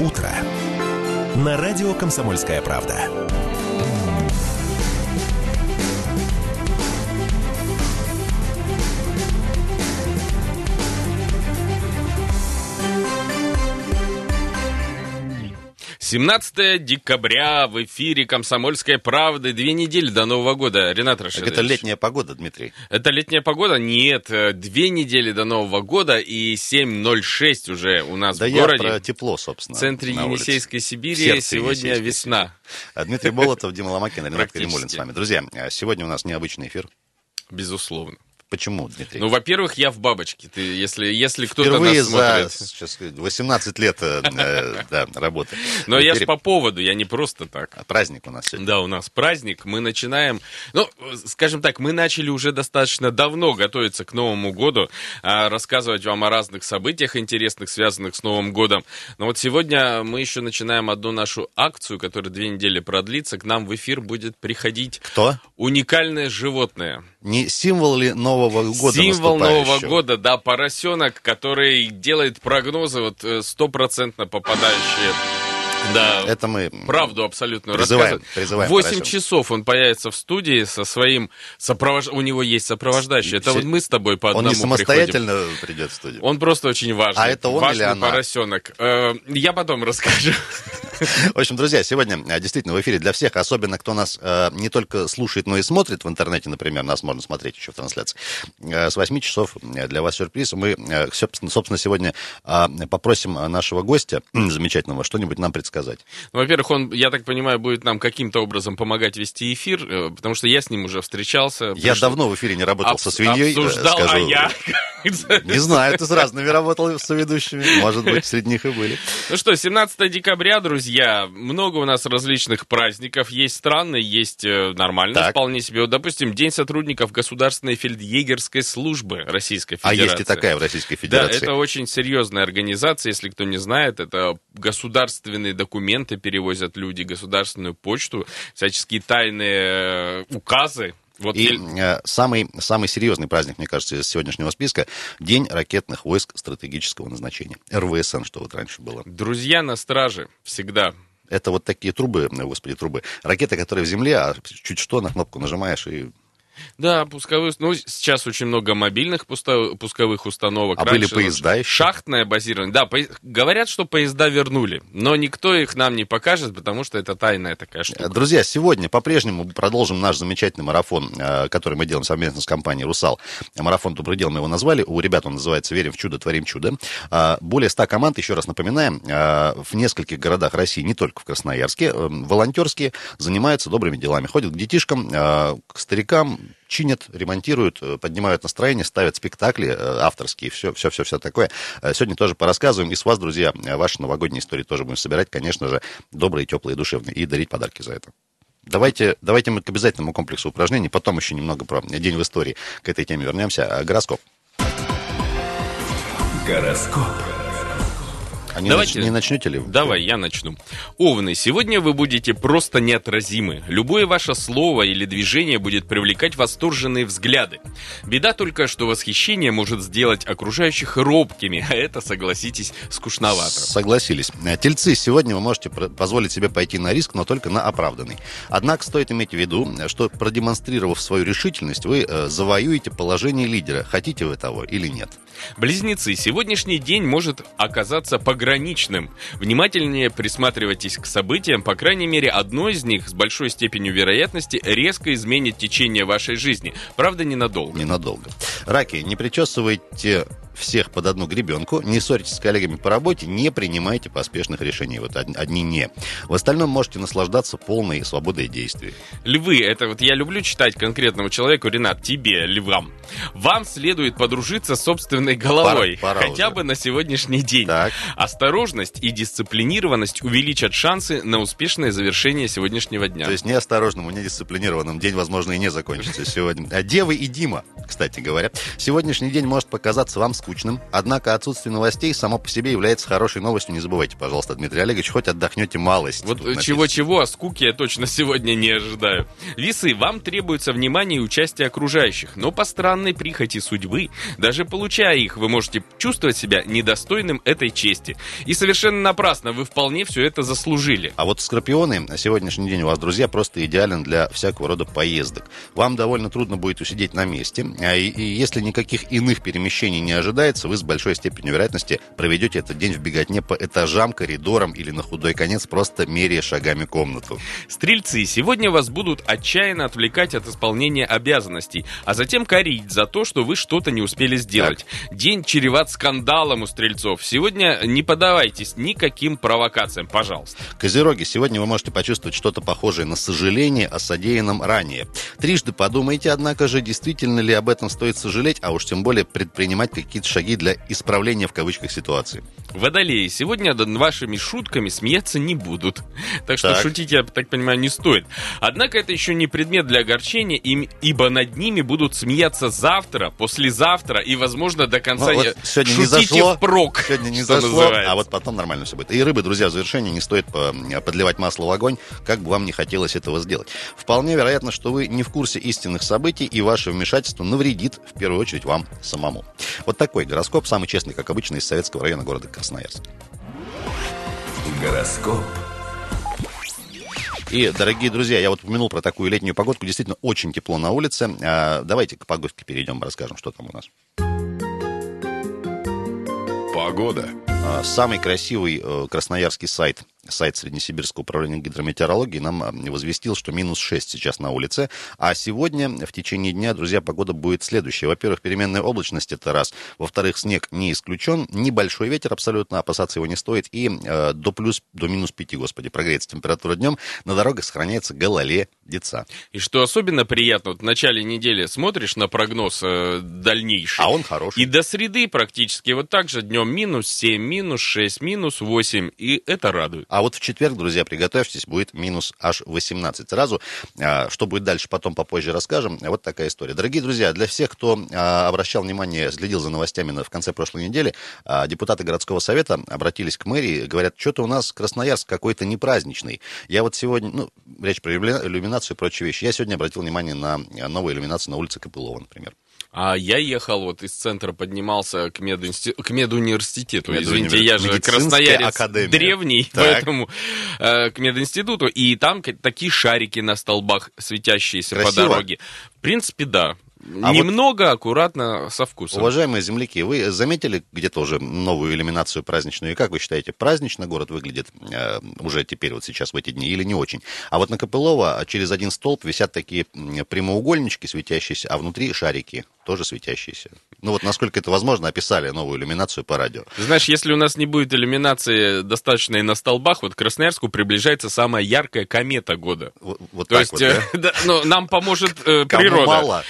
утро» на радио «Комсомольская правда». Семнадцатое декабря в эфире «Комсомольской правды». Две недели до Нового года. Ренат Рашидович. Это летняя погода, Дмитрий. Это летняя погода? Нет. э, Две недели до Нового года и 7.06 уже у нас Да в я городе. про тепло, собственно. В центре на улице. Енисейской Сибири сегодня Енисейской весна. А Дмитрий Болотов, Дима Ломакин, Ренат. Каримулин с вами. Друзья, а сегодня у нас необычный эфир. Безусловно. Почему, Дмитрий? Ну, во-первых, я в бабочке. Ты, если, если кто-то нас за смотрит. сейчас сказать, 18 лет э, да, работы. Но я ж эфире. по поводу, я не просто так. А Праздник у нас сегодня. Да, у нас праздник. Мы начинаем, ну, скажем так, мы начали уже достаточно давно готовиться к Новому году, а, рассказывать вам о разных событиях интересных, связанных с Новым годом. Но вот сегодня мы еще начинаем одну нашу акцию, которая две недели продлится. К нам в эфир будет приходить Кто? уникальное животное. Не символ ли Нового года Символ Нового года, да, поросенок, который делает прогнозы вот э, стопроцентно попадающие. Да, Это мы... правду абсолютную Призываем, призываем Восемь поросенка. часов он появится в студии со своим сопровож... У него есть сопровождающий. Это Все- вот мы с тобой по Он одному не приходим. самостоятельно придет в студию. Он просто очень важный. А это он важный или она? поросенок. Э, я потом расскажу. В общем, друзья, сегодня э, действительно в эфире для всех, особенно кто нас э, не только слушает, но и смотрит в интернете, например, нас можно смотреть еще в трансляции. Э, с 8 часов э, для вас сюрприз. Мы, э, собственно, собственно, сегодня э, попросим нашего гостя, замечательного, что-нибудь нам предсказать. Ну, во-первых, он, я так понимаю, будет нам каким-то образом помогать вести эфир, э, потому что я с ним уже встречался. Я Приш- давно в эфире не работал обс- со свиньей. э, Обсуждал, скажу. а я... Не знаю, ты с разными работал с ведущими. Может быть, среди них и были. Ну что, 17 декабря, друзья, много у нас различных праздников. Есть странные, есть э, нормальные, Так. вполне себе. Вот, допустим, День сотрудников Государственной фельдъегерской службы Российской А Федерации. есть и такая в Российской Да, Федерации. это очень серьезная организация, если кто не знает, это государственные документы перевозят люди, государственную почту, всяческие тайные э, указы. Вот И э, самый, самый серьезный праздник, мне кажется, из сегодняшнего списка – День ракетных войск стратегического назначения. РВСН, что вот раньше было. Друзья на страже всегда. Это вот такие трубы, э, господи, трубы. Ракеты, которые в земле, а чуть что, на кнопку нажимаешь и... Да, пусковые, ну, сейчас очень много мобильных пусковых установок. А были Раньше поезда еще? Шахтное базирование. Да, по- говорят, что поезда вернули, но никто их нам не покажет, потому что это тайная такая штука. Э, Друзья, сегодня по-прежнему продолжим наш замечательный марафон, э, который мы делаем совместно с компанией «Русал». Марафон «Добрый дел» мы его назвали. У ребят он называется «Верим в чудо, творим чудо». А, Более 100 команд, еще раз напоминаем, э, в нескольких городах России, не только в Красноярске, э, волонтерские, занимаются добрыми делами. Ходят к детишкам, э, к старикам, чинят, ремонтируют, э, поднимают настроение, ставят спектакли э, авторские, все, все, все, все такое. Э, Сегодня тоже порассказываем. И с вас, друзья, ваши новогодние истории тоже будем собирать, конечно же, добрые, теплые, душевные, и дарить подарки за это. Давайте, давайте мы к обязательному комплексу упражнений, потом еще немного про день в истории к этой теме вернемся. Гороскоп. Гороскоп. А не, Давайте. нач- не начнете ли? вы? Давай, я начну. Овны, сегодня вы будете просто неотразимы. Любое ваше слово или движение будет привлекать восторженные взгляды. Беда только, что восхищение может сделать окружающих робкими, а это, согласитесь, скучновато. Согласились. Э, Тельцы, сегодня вы можете позволить себе пойти на риск, но только на оправданный. Однако стоит иметь в виду, что продемонстрировав свою решительность, вы э, завоюете положение лидера. Хотите вы того или нет? Близнецы, сегодняшний день может оказаться пограничным. Внимательнее присматривайтесь к событиям, по крайней мере, одно из них с большой степенью вероятности резко изменит течение вашей жизни. Правда, ненадолго. Ненадолго. Раки, не причесывайте всех под одну гребенку, не ссорьтесь с коллегами по работе, не принимайте поспешных решений. Вот од- одни не. В остальном можете наслаждаться полной свободой действий. Львы, это вот я люблю читать конкретному человеку, Ренат, тебе, львам. Вам следует подружиться с собственной головой, Пора- пора хотя уже. бы на сегодняшний день. Так. Осторожность и дисциплинированность увеличат шансы на успешное завершение сегодняшнего дня. То есть неосторожному, недисциплинированным день, возможно, и не закончится сегодня. А Девы и Дима, кстати говоря, сегодняшний день может показаться вам скучным, однако отсутствие новостей само по себе является хорошей новостью. Не забывайте, пожалуйста, Дмитрий Олегович, хоть отдохнете малость. Вот чего-чего, а скуки я точно сегодня не ожидаю. Весы, вам требуется внимание и участие окружающих, но по странной прихоти судьбы, даже получая их, вы можете чувствовать себя недостойным этой чести. И совершенно напрасно, вы вполне все это заслужили. А вот скорпионы, на сегодняшний день у вас, друзья, просто идеален для всякого рода поездок. Вам довольно трудно будет усидеть на месте, а и, и если никаких иных перемещений не ожидается, вы с большой степенью вероятности проведете этот день в беготне по этажам, коридорам или на худой конец просто меряя шагами комнату. Стрельцы, сегодня вас будут отчаянно отвлекать от исполнения обязанностей, а затем корить за то, что вы что-то не успели сделать. Так. День чреват скандалом у стрельцов. Сегодня не подавайтесь никаким провокациям, пожалуйста. Козероги, сегодня вы можете почувствовать что-то похожее на сожаление о содеянном ранее. Трижды подумайте, однако же, действительно ли об этом стоит сожалеть, а уж тем более предпринимать какие-то шаги для исправления в кавычках ситуации. Водолеи, сегодня над вашими шутками смеяться не будут. Так что так. шутить, я так понимаю, не стоит. Однако это еще не предмет для огорчения, им, ибо над ними будут смеяться завтра, послезавтра и, возможно, до конца ну, вот сегодня Шутите не зашло, впрок, сегодня не зашло, называется. а вот потом нормально все будет. И рыбы, друзья, в завершение не стоит подливать масло в огонь, как бы вам не хотелось этого сделать. Вполне вероятно, что вы не в курсе истинных событий, и ваше вмешательство навредит, в первую очередь, вам самому. Вот такой гороскоп, самый честный, как обычно, из Советского района города Красноярск. Гороскоп. И, дорогие друзья, я вот упомянул про такую летнюю погодку. Действительно, очень тепло на улице. А, давайте к погодке перейдем, расскажем, что там у нас. Погода. А, самый красивый э, красноярский сайт сайт Среднесибирского управления гидрометеорологии нам возвестил, что минус 6 сейчас на улице. А сегодня в течение дня, друзья, погода будет следующая. Во-первых, переменная облачность это раз. Во-вторых, снег не исключен. Небольшой ветер абсолютно, опасаться его не стоит. И э, до плюс, до минус 5, господи, прогреется температура днем. На дорогах сохраняется гололедица. И что особенно приятно, вот в начале недели смотришь на прогноз э, дальнейший. А он хороший. И до среды практически вот так же днем минус 7, минус 6, минус 8. И это радует. А вот в четверг, друзья, приготовьтесь, будет минус аж 18 сразу. А, что будет дальше, потом попозже расскажем. Вот такая история. Дорогие друзья, для всех, кто а, обращал внимание, следил за новостями в конце прошлой недели, а, депутаты городского совета обратились к мэрии, говорят, что-то у нас Красноярск какой-то не праздничный. Я вот сегодня, ну, речь про иллюминацию и прочие вещи, я сегодня обратил внимание на новую иллюминацию на улице Копылова, например. А я ехал вот из центра, поднимался к, мединсти... к медуниверситету. Мед Извините, я же красноярец академия. древний, так. поэтому э, к мединституту. И там такие шарики на столбах светящиеся Красиво. по дороге. В принципе, да. А Немного, вот, аккуратно, со вкусом. Уважаемые земляки, вы заметили где-то уже новую иллюминацию праздничную? И как вы считаете, празднично город выглядит э, уже теперь, вот сейчас, в эти дни, или не очень? А вот на Копылова через один столб висят такие прямоугольнички светящиеся, а внутри шарики тоже светящиеся. Ну вот насколько это возможно, описали новую иллюминацию по радио. Знаешь, если у нас не будет иллюминации достаточной на столбах, вот к Красноярску приближается самая яркая комета года. Вот, вот То есть, вот, да? да, ну, нам поможет э, природа. Мало.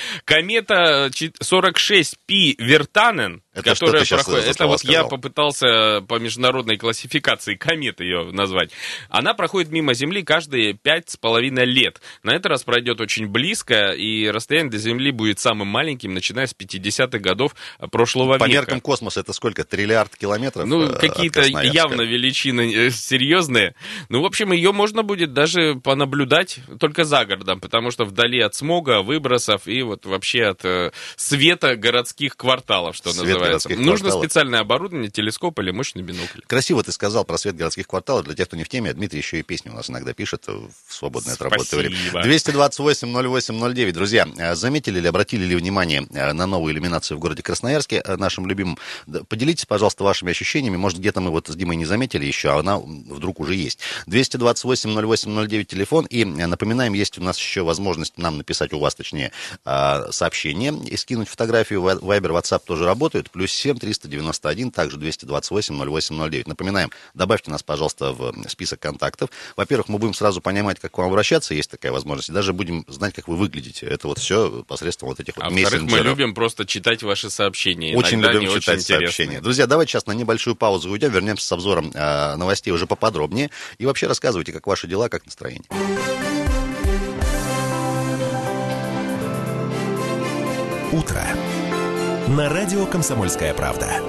Комета 46P Вертанен это которая проходит. Это вот сказал. я попытался по международной классификации комет ее назвать. Она проходит мимо Земли каждые пять с половиной лет. На этот раз пройдет очень близко, и расстояние до Земли будет самым маленьким, начиная с 50-х годов прошлого по века. По меркам космоса это сколько? Триллиард километров? Ну, э, какие-то явно величины э, серьезные. Ну, в общем, ее можно будет даже понаблюдать только за городом, потому что вдали от смога, выбросов и вот вообще от э, света городских кварталов, что Свет называется. Нужно специальное оборудование, телескоп или мощный бинокль. Красиво ты сказал про свет городских кварталов. Для тех, кто не в теме, Дмитрий еще и песни у нас иногда пишет в свободное от работы время. 228-08-09. Друзья, э, заметили ли, обратили ли внимание э, на новую иллюминацию в городе Красноярске, э, нашим любимым? Поделитесь, пожалуйста, вашими ощущениями. Может, где-то мы вот с Димой не заметили еще, а она вдруг уже есть. 228-08-09 телефон. И напоминаем, есть у нас еще возможность нам написать у вас, точнее, сообщение и скинуть фотографию. Вайбер, WhatsApp тоже работают плюс 7 391, также 228 08 09. Напоминаем, добавьте нас, пожалуйста, в список контактов. Во-первых, мы будем сразу понимать, как к вам обращаться, есть такая возможность, и даже будем знать, как вы выглядите. Это вот все посредством вот этих вот а мессенджеров. мы любим просто читать ваши сообщения. Очень Иногда любим читать очень сообщения. Друзья, давайте сейчас на небольшую паузу уйдем, вернемся с обзором э, новостей уже поподробнее. И вообще рассказывайте, как ваши дела, как настроение. Утро на радио «Комсомольская правда».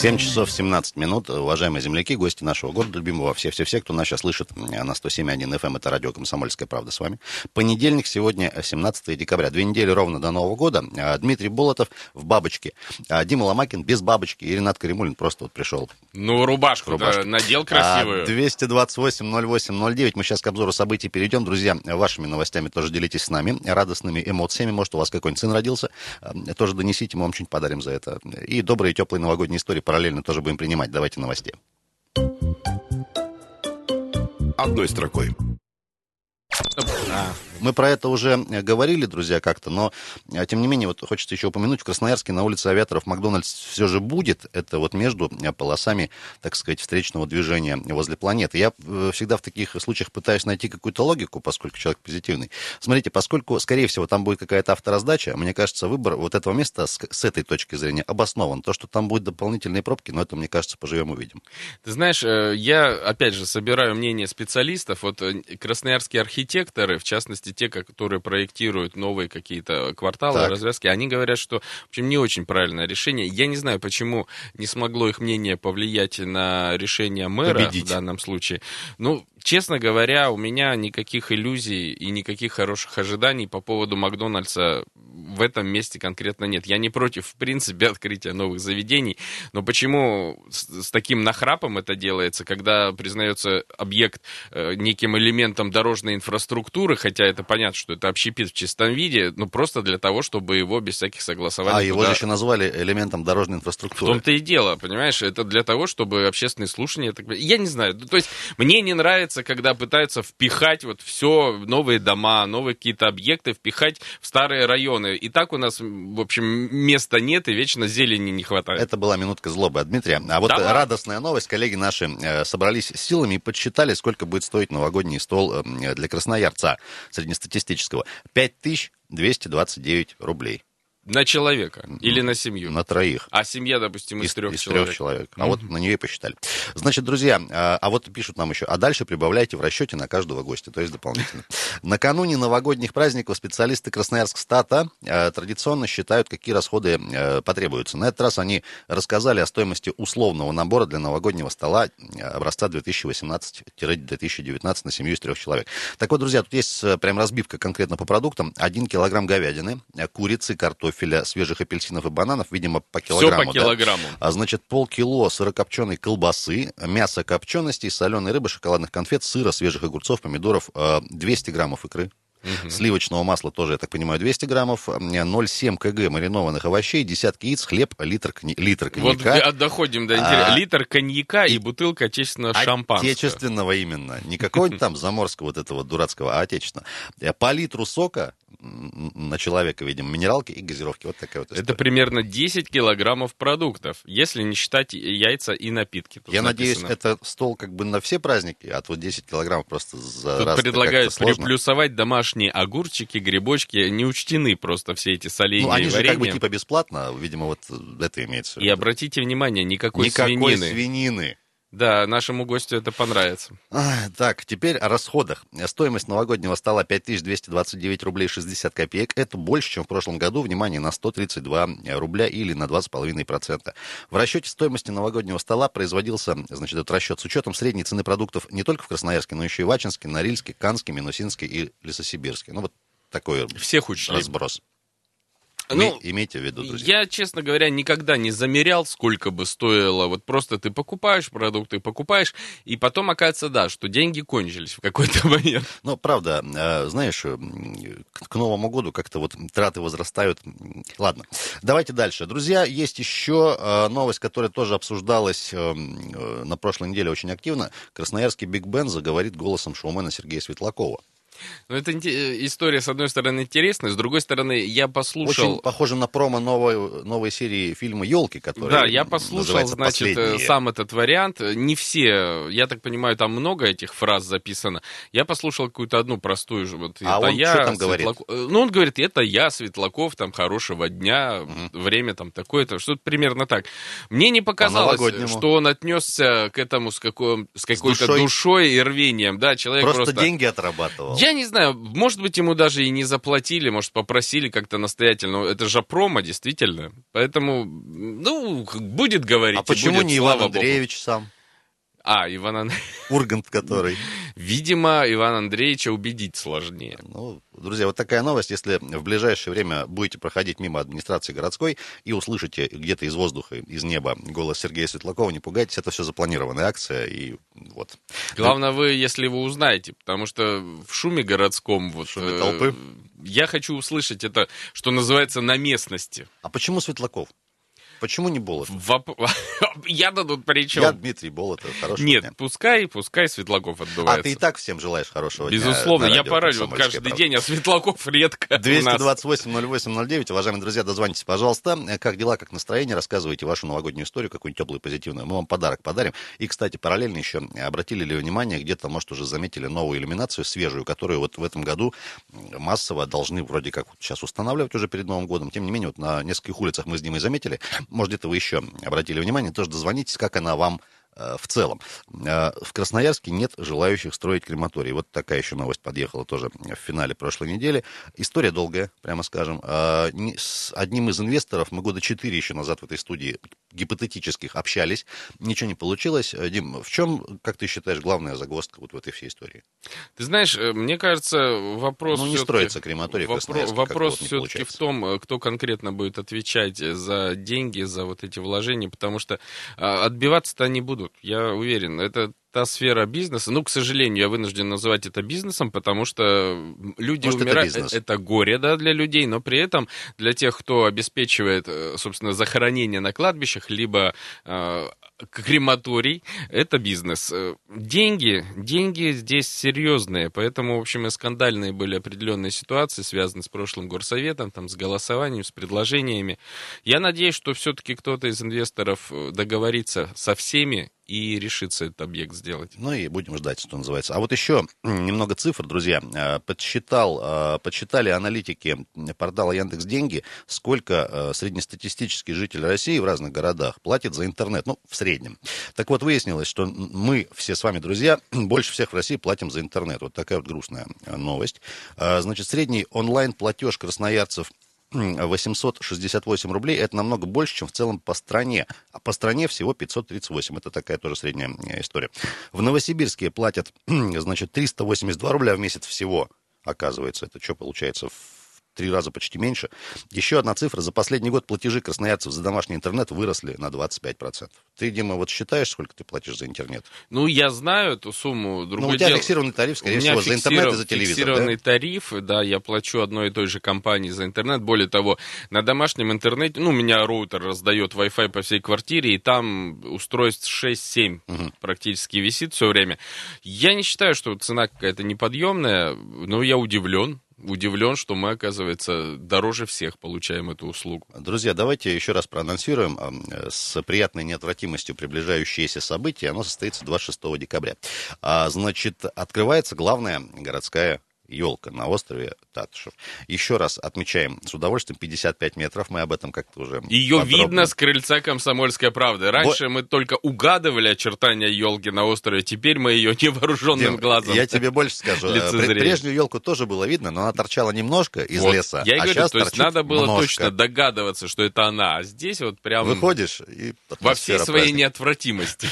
Семь часов 17 минут. Уважаемые земляки, гости нашего города любимого, все-все-все, кто нас сейчас слышит на 107.1 FM, эм, это радио «Комсомольская правда» с вами. Понедельник, сегодня 17 декабря. Две недели ровно до Нового года. А, Дмитрий Болотов в бабочке. А, Дима Ломакин без бабочки. И Ренат Каримулин просто вот пришел. Ну, рубашку, рубашку. Да, надел красивую. 228-08-09. Мы сейчас к обзору событий перейдем. Друзья, вашими новостями тоже делитесь с нами. Радостными эмоциями. Может, у вас какой-нибудь сын родился. Тоже донесите, мы вам что-нибудь подарим за это. И добрые, теплые новогодние истории параллельно тоже будем принимать. Давайте новостей. Одной строкой. А, мы про это уже э, говорили, друзья, как-то, но э, тем не менее, вот хочется еще упомянуть, в Красноярске на улице авиаторов Макдональдс все же будет. Это вот между э, полосами, так сказать, встречного движения возле планеты. Я всегда в таких случаях пытаюсь найти какую-то логику, поскольку человек позитивный. Смотрите, поскольку, скорее всего, там будет какая-то автораздача, мне кажется, выбор вот этого места с, с этой точки зрения обоснован. То, что там будет дополнительные пробки, но это, мне кажется, поживем увидим. Ты знаешь, я, опять же, собираю мнение специалистов. Вот красноярские архитекторы, в частности, те, которые проектируют новые какие-то кварталы, так. развязки, они говорят, что, в общем, не очень правильное решение. Я не знаю, почему не смогло их мнение повлиять на решение мэра Победить. в данном случае. Ну, честно говоря, у меня никаких иллюзий и никаких хороших ожиданий по поводу Макдональдса в этом месте конкретно нет. Я не против, в принципе, открытия новых заведений, но почему с, с таким нахрапом это делается, когда признается объект э, неким элементом дорожной инфраструктуры, хотя это понятно, что это общепит в чистом виде, ну просто для того, чтобы его без всяких согласований... А, его же еще назвали элементом дорожной инфраструктуры. В том-то и дело, понимаешь, это для того, чтобы общественные слушания... Я не знаю, то есть мне не нравится, когда пытаются впихать вот все, новые дома, новые какие-то объекты, впихать в старые районы. И так у нас, в общем, места нет и вечно зелени не хватает. Это была минутка злобы от Дмитрия. А вот Давай. радостная новость. Коллеги наши э, собрались силами и подсчитали, сколько будет стоить новогодний стол э, для красноярца среднестатистического. 5229 рублей. На человека или на семью? На троих. А семья, допустим, из, из трех из человек? трех человек. А mm-hmm. вот на нее и посчитали. Значит, друзья, а, а вот пишут нам еще, а дальше прибавляйте в расчете на каждого гостя, то есть дополнительно. Накануне новогодних праздников специалисты Красноярск стата а, традиционно считают, какие расходы а, потребуются. На этот раз они рассказали о стоимости условного набора для новогоднего стола образца 2018-2019 на семью из трех человек. Так вот, друзья, тут есть прям разбивка конкретно по продуктам. Один килограмм говядины, курицы, картофеля, картофеля, свежих апельсинов и бананов, видимо, по килограмму. Все по килограмму. Да? А значит, полкило сырокопченой колбасы, мясо копченостей, соленой рыбы, шоколадных конфет, сыра, свежих огурцов, помидоров, 200 э, граммов икры. Угу. Сливочного масла тоже, я так понимаю, 200 граммов, 0,7 кг маринованных овощей, десятки яиц, хлеб, литр, кни... литр коньяка. Вот доходим до а... Литр коньяка и, и бутылка отечественного шампанского. Отечественного именно. Не какого-нибудь там заморского вот этого дурацкого, а отечественного. Э, по литру сока на человека, видимо, минералки и газировки. Вот такая вот история. Это примерно 10 килограммов продуктов, если не считать яйца и напитки. Я написано. надеюсь, это стол как бы на все праздники, а вот 10 килограммов просто за Тут раз предлагают приплюсовать домашние огурчики, грибочки. Не учтены просто все эти соленья ну, они и же как бы типа бесплатно, видимо, вот это имеется в виду. И обратите внимание, никакой, никакой свинины. свинины. Да, нашему гостю это понравится. Так, теперь о расходах. Стоимость новогоднего стола 5229 рублей 60 копеек. Это больше, чем в прошлом году. Внимание, на 132 рубля или на 20,5%. В расчете стоимости новогоднего стола производился, значит, этот расчет с учетом средней цены продуктов не только в Красноярске, но еще и в Ачинске, Норильске, Канске, Минусинске и Лесосибирске. Ну, вот такой Всех учли. разброс. Ну, имейте в виду, друзья. Я, честно говоря, никогда не замерял, сколько бы стоило. Вот просто ты покупаешь продукты, покупаешь, и потом оказывается, да, что деньги кончились в какой-то момент. Ну, правда, э, знаешь, э, к Новому году как-то вот траты возрастают. Ладно, давайте дальше. Друзья, есть еще э, новость, которая тоже обсуждалась на прошлой неделе очень активно. Красноярский Биг Бен заговорит голосом шоумена Сергея Светлакова. Ну, это инте- история, с одной стороны, интересная, с другой стороны, я послушал... Очень похоже на промо новой, новой серии фильма «Елки», который Да, я послушал, значит, э, «Последние». сам этот вариант. Не все, я так понимаю, там много этих фраз записано. Я послушал какую-то одну простую же. Вот, А это он я, что там говорит? Светлаков- э, Ну, он говорит, это я, Светлаков, там, хорошего дня, время там такое-то, что-то примерно так. Мне не показалось, что он отнесся к этому с, какой, с какой-то душой. душой и рвением. Да, человек Просто, просто... деньги отрабатывал. Я не знаю, может быть, ему даже и не заплатили, может, попросили как-то настоятельно. Это же промо, действительно. Поэтому, ну, будет говорить. А почему будет, не Иван богу. Андреевич сам? А, Иван Андреевич. Ургант который. Видимо, Ивана Андреевича убедить сложнее. Ну, друзья, вот такая новость. Если в ближайшее время будете проходить мимо администрации городской и услышите где-то из воздуха, из неба голос Сергея Светлакова, не пугайтесь, это все запланированная акция. И вот. Главное, вы, если вы узнаете, потому что в шуме городском... Вот, шуме э, толпы? Я хочу услышать это, что называется, на местности. А почему Светлаков? Почему не Болотов? Воп- Я-то тут при чем? Я Дмитрий Болотов. Хорошего Нет, дня. пускай, пускай Светлаков А отдувается. ты и так всем желаешь хорошего дня. Безусловно, я по радио «Комсомольская каждый правда». день, а Светлаков редко у нас. 228-08-09. Уважаемые друзья, дозвонитесь, пожалуйста. Как дела, как настроение? Рассказывайте вашу новогоднюю историю, какую-нибудь теплую, позитивную. Мы вам подарок подарим. И, кстати, параллельно еще обратили ли внимание, где-то, может, уже заметили новую иллюминацию свежую, которую вот в этом году массово должны вроде как сейчас устанавливать уже перед Новым годом. Тем не менее, вот на нескольких улицах мы с Димой заметили. Может, где-то вы еще обратили внимание, тоже дозвонитесь, как она вам в целом. Э, В Красноярске нет желающих строить крематорий. Вот такая еще новость подъехала тоже в финале прошлой недели. История долгая, прямо скажем. Э, С одним из инвесторов мы года четыре еще назад в этой студии гипотетических общались. Ничего не получилось. Э, Дим, в чем, как ты считаешь, главная загвоздка вот в этой всей истории? Ты знаешь, э, мне кажется, вопрос Ну, не строится крематорий в Красноярске, Вопрос вот все-таки в том, э, кто конкретно будет отвечать за деньги, за вот эти вложения, потому что отбиваться-то они будут, я уверен. Это та сфера бизнеса. Ну, к сожалению, я вынужден называть это бизнесом, потому что люди Может, это умирают. бизнес. это горе, да, для людей, но при этом для тех, кто обеспечивает, э, собственно, захоронение на кладбищах, либо э, крематорий, это бизнес. Э, Деньги, деньги здесь серьезные, поэтому, в общем, и скандальные были определенные ситуации, связанные с прошлым горсоветом, там, с голосованием, с предложениями. Я надеюсь, что все-таки кто-то из инвесторов договорится со всеми и решится этот объект сделать. Ну и будем ждать, что называется. А вот еще немного цифр, друзья. Э, Подсчитал, э, подсчитали аналитики портала Яндекс Деньги, сколько э, среднестатистический житель России в разных городах платит за интернет, ну, в среднем. Так вот, выяснилось, что мы все с вами, друзья, больше всех в России платим за интернет. Вот такая вот грустная новость. Значит, средний онлайн-платеж красноярцев 868 рублей, это намного больше, чем в целом по стране. А по стране всего 538. Это такая тоже средняя э, история. В Новосибирске платят, значит, 382 рубля в месяц всего, оказывается. Это что получается? В три раза почти меньше. Еще одна цифра. За последний год платежи красноярцев за домашний интернет выросли на 25%. Ты, Дима, вот считаешь, сколько ты платишь за интернет? Ну, я знаю эту сумму. Ну, Другое у тебя дело- фиксированный тариф, скорее У меня всего, за интернет и за телевизор, фиксированный да? тариф, да, я плачу одной и той же компании за интернет. Более того, на домашнем интернете, ну, у меня роутер раздает Wi-Fi по всей квартире, и там устройств 6-7 практически висит все время. Я не считаю, что цена какая-то неподъемная, но я удивлен. Удивлен, что мы, оказывается, дороже всех получаем эту услугу. Друзья, давайте еще раз проанонсируем э, с приятной неотвратимостью приближающееся событие. Оно состоится 26 декабря. А, значит, открывается главная городская елка на острове Татышев. Еще раз отмечаем с удовольствием 55 метров. Мы об этом как-то уже Ее подробно- видно с крыльца комсомольской правды. Раньше мы только угадывали очертания елки на острове, теперь мы ее невооруженным Дим, глазом. Я тебе больше скажу. Э, Прежнюю елку тоже было видно, но она торчала немножко из Вот. леса. Я и а говорю, то есть надо было немножко. точно догадываться, что это она. А здесь вот прям Выходишь и во всей своей праздника. неотвратимости.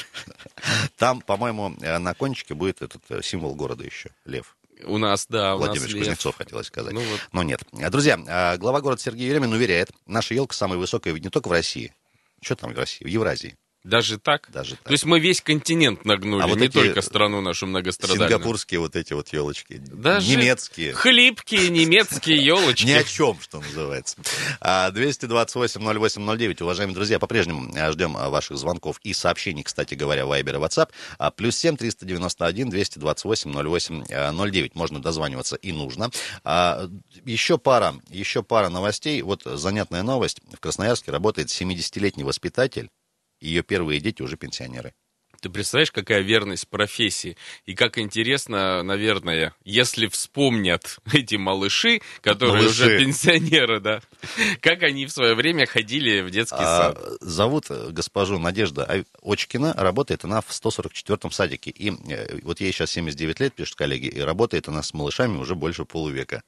Там, по-моему, э, на кончике будет этот э, символ города еще, лев. У нас, да, у Владимир нас лев. Кузнецов, хотелось сказать. Ну вот. Но нет. А, Друзья, а, глава города Сергей Еремин уверяет, наша елка самая высокая не только в России. Что там в России? В Евразии. Даже так? Даже так. То есть мы весь континент нагнули, А вот не только страну нашу многострадальную. Сингапурские вот эти вот елочки. Даже Немецкие. Хлипкие немецкие елочки. Ни о чем, что называется. А, 228-08-09. Уважаемые друзья, по-прежнему а, ждем а, ваших звонков и сообщений, кстати говоря, Viber и WhatsApp. А, Плюс 7 391 228 08 09. Можно дозваниваться и нужно. А, Еще пара, еще пара новостей. Вот занятная новость. В Красноярске работает 70-летний воспитатель. Ее первые дети уже пенсионеры. Ты представляешь, какая верность профессии? И как интересно, наверное, если вспомнят эти малыши, которые Малыши. уже пенсионеры, да, как они в свое время ходили в детский А, сад. зовут э, госпожу Надежда Очкина, работает она в 144-м садике. И э, вот ей сейчас 79 лет, пишут коллеги, и работает она с малышами уже больше полувека.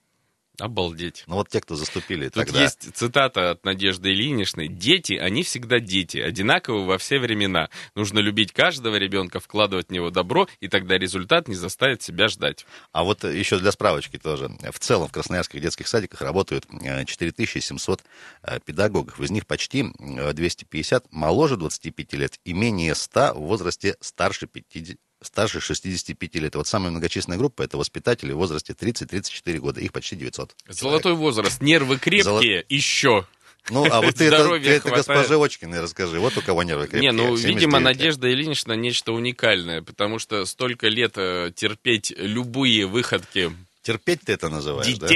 Обалдеть. Ну вот те, кто заступили Тут тогда. есть цитата от Надежды Ильиничны. «Дети, они всегда дети, одинаковы во все времена. Нужно любить каждого ребенка, вкладывать в него добро, и тогда результат не заставит себя ждать». А вот э, еще для справочки тоже. В целом в красноярских детских садиках работают э, 4700 э, педагогов. Из них почти э, 250 моложе 25 лет и менее 100 в возрасте старше 50 старше 65 лет. Вот самая многочисленная группа это воспитатели в возрасте 30-34 года. Их почти 900. Золотой возраст, нервы крепкие, еще. Ну, а вот ты это, ты это госпоже Очкиной расскажи. Вот у кого нервы крепкие. Не, ну, 79 видимо, лет. Надежда Ильинична нечто уникальное, потому что столько лет э, терпеть любые выходки Терпеть ты это называешь, да?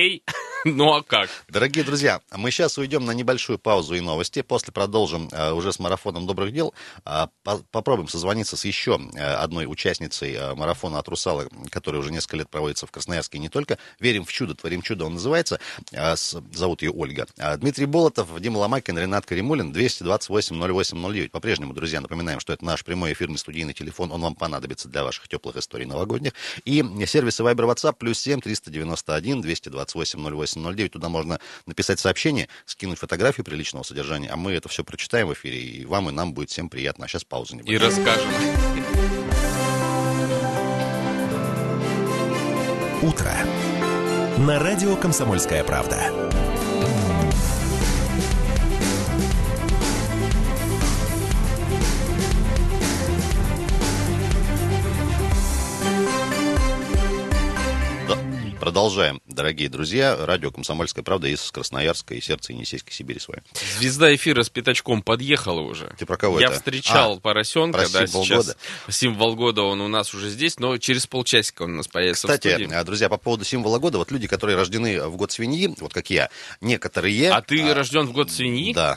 ну а как? Дорогие друзья, мы сейчас уйдем на небольшую паузу и новости. После продолжим э, уже с марафоном добрых дел. А, по- попробуем созвониться с еще э, одной участницей э, марафона от Русала, который уже несколько лет проводится в Красноярске и не только. Верим в чудо, творим чудо, он называется. А, зовут ее Ольга. А, Дмитрий Болотов, Дима Ломакин, Ренат Каримулин, 228-08-09. По-прежнему, друзья, напоминаем, что это наш прямой эфирный студийный телефон. Он вам понадобится для ваших теплых историй новогодних. И сервисы Viber WhatsApp плюс 7 391 228 08 09. Туда можно написать сообщение, скинуть фотографию приличного содержания, а мы это все прочитаем в эфире, и вам, и нам будет всем приятно. А сейчас пауза И небольшая. расскажем. Утро. На радио «Комсомольская правда». Продолжаем, дорогие друзья. Радио «Комсомольская правда» из Красноярска и сердца Енисейской Сибири с вами. Звезда эфира с пятачком подъехала уже. Ты про кого Я это? встречал А, поросенка, про да, символ сейчас. года. Символ года он у нас уже здесь, но через полчасика он у нас появится в Кстати, студии. э, друзья, по поводу символа года, вот люди, которые рождены в год свиньи, вот как я, некоторые... А ты рожден в год свиньи? Да.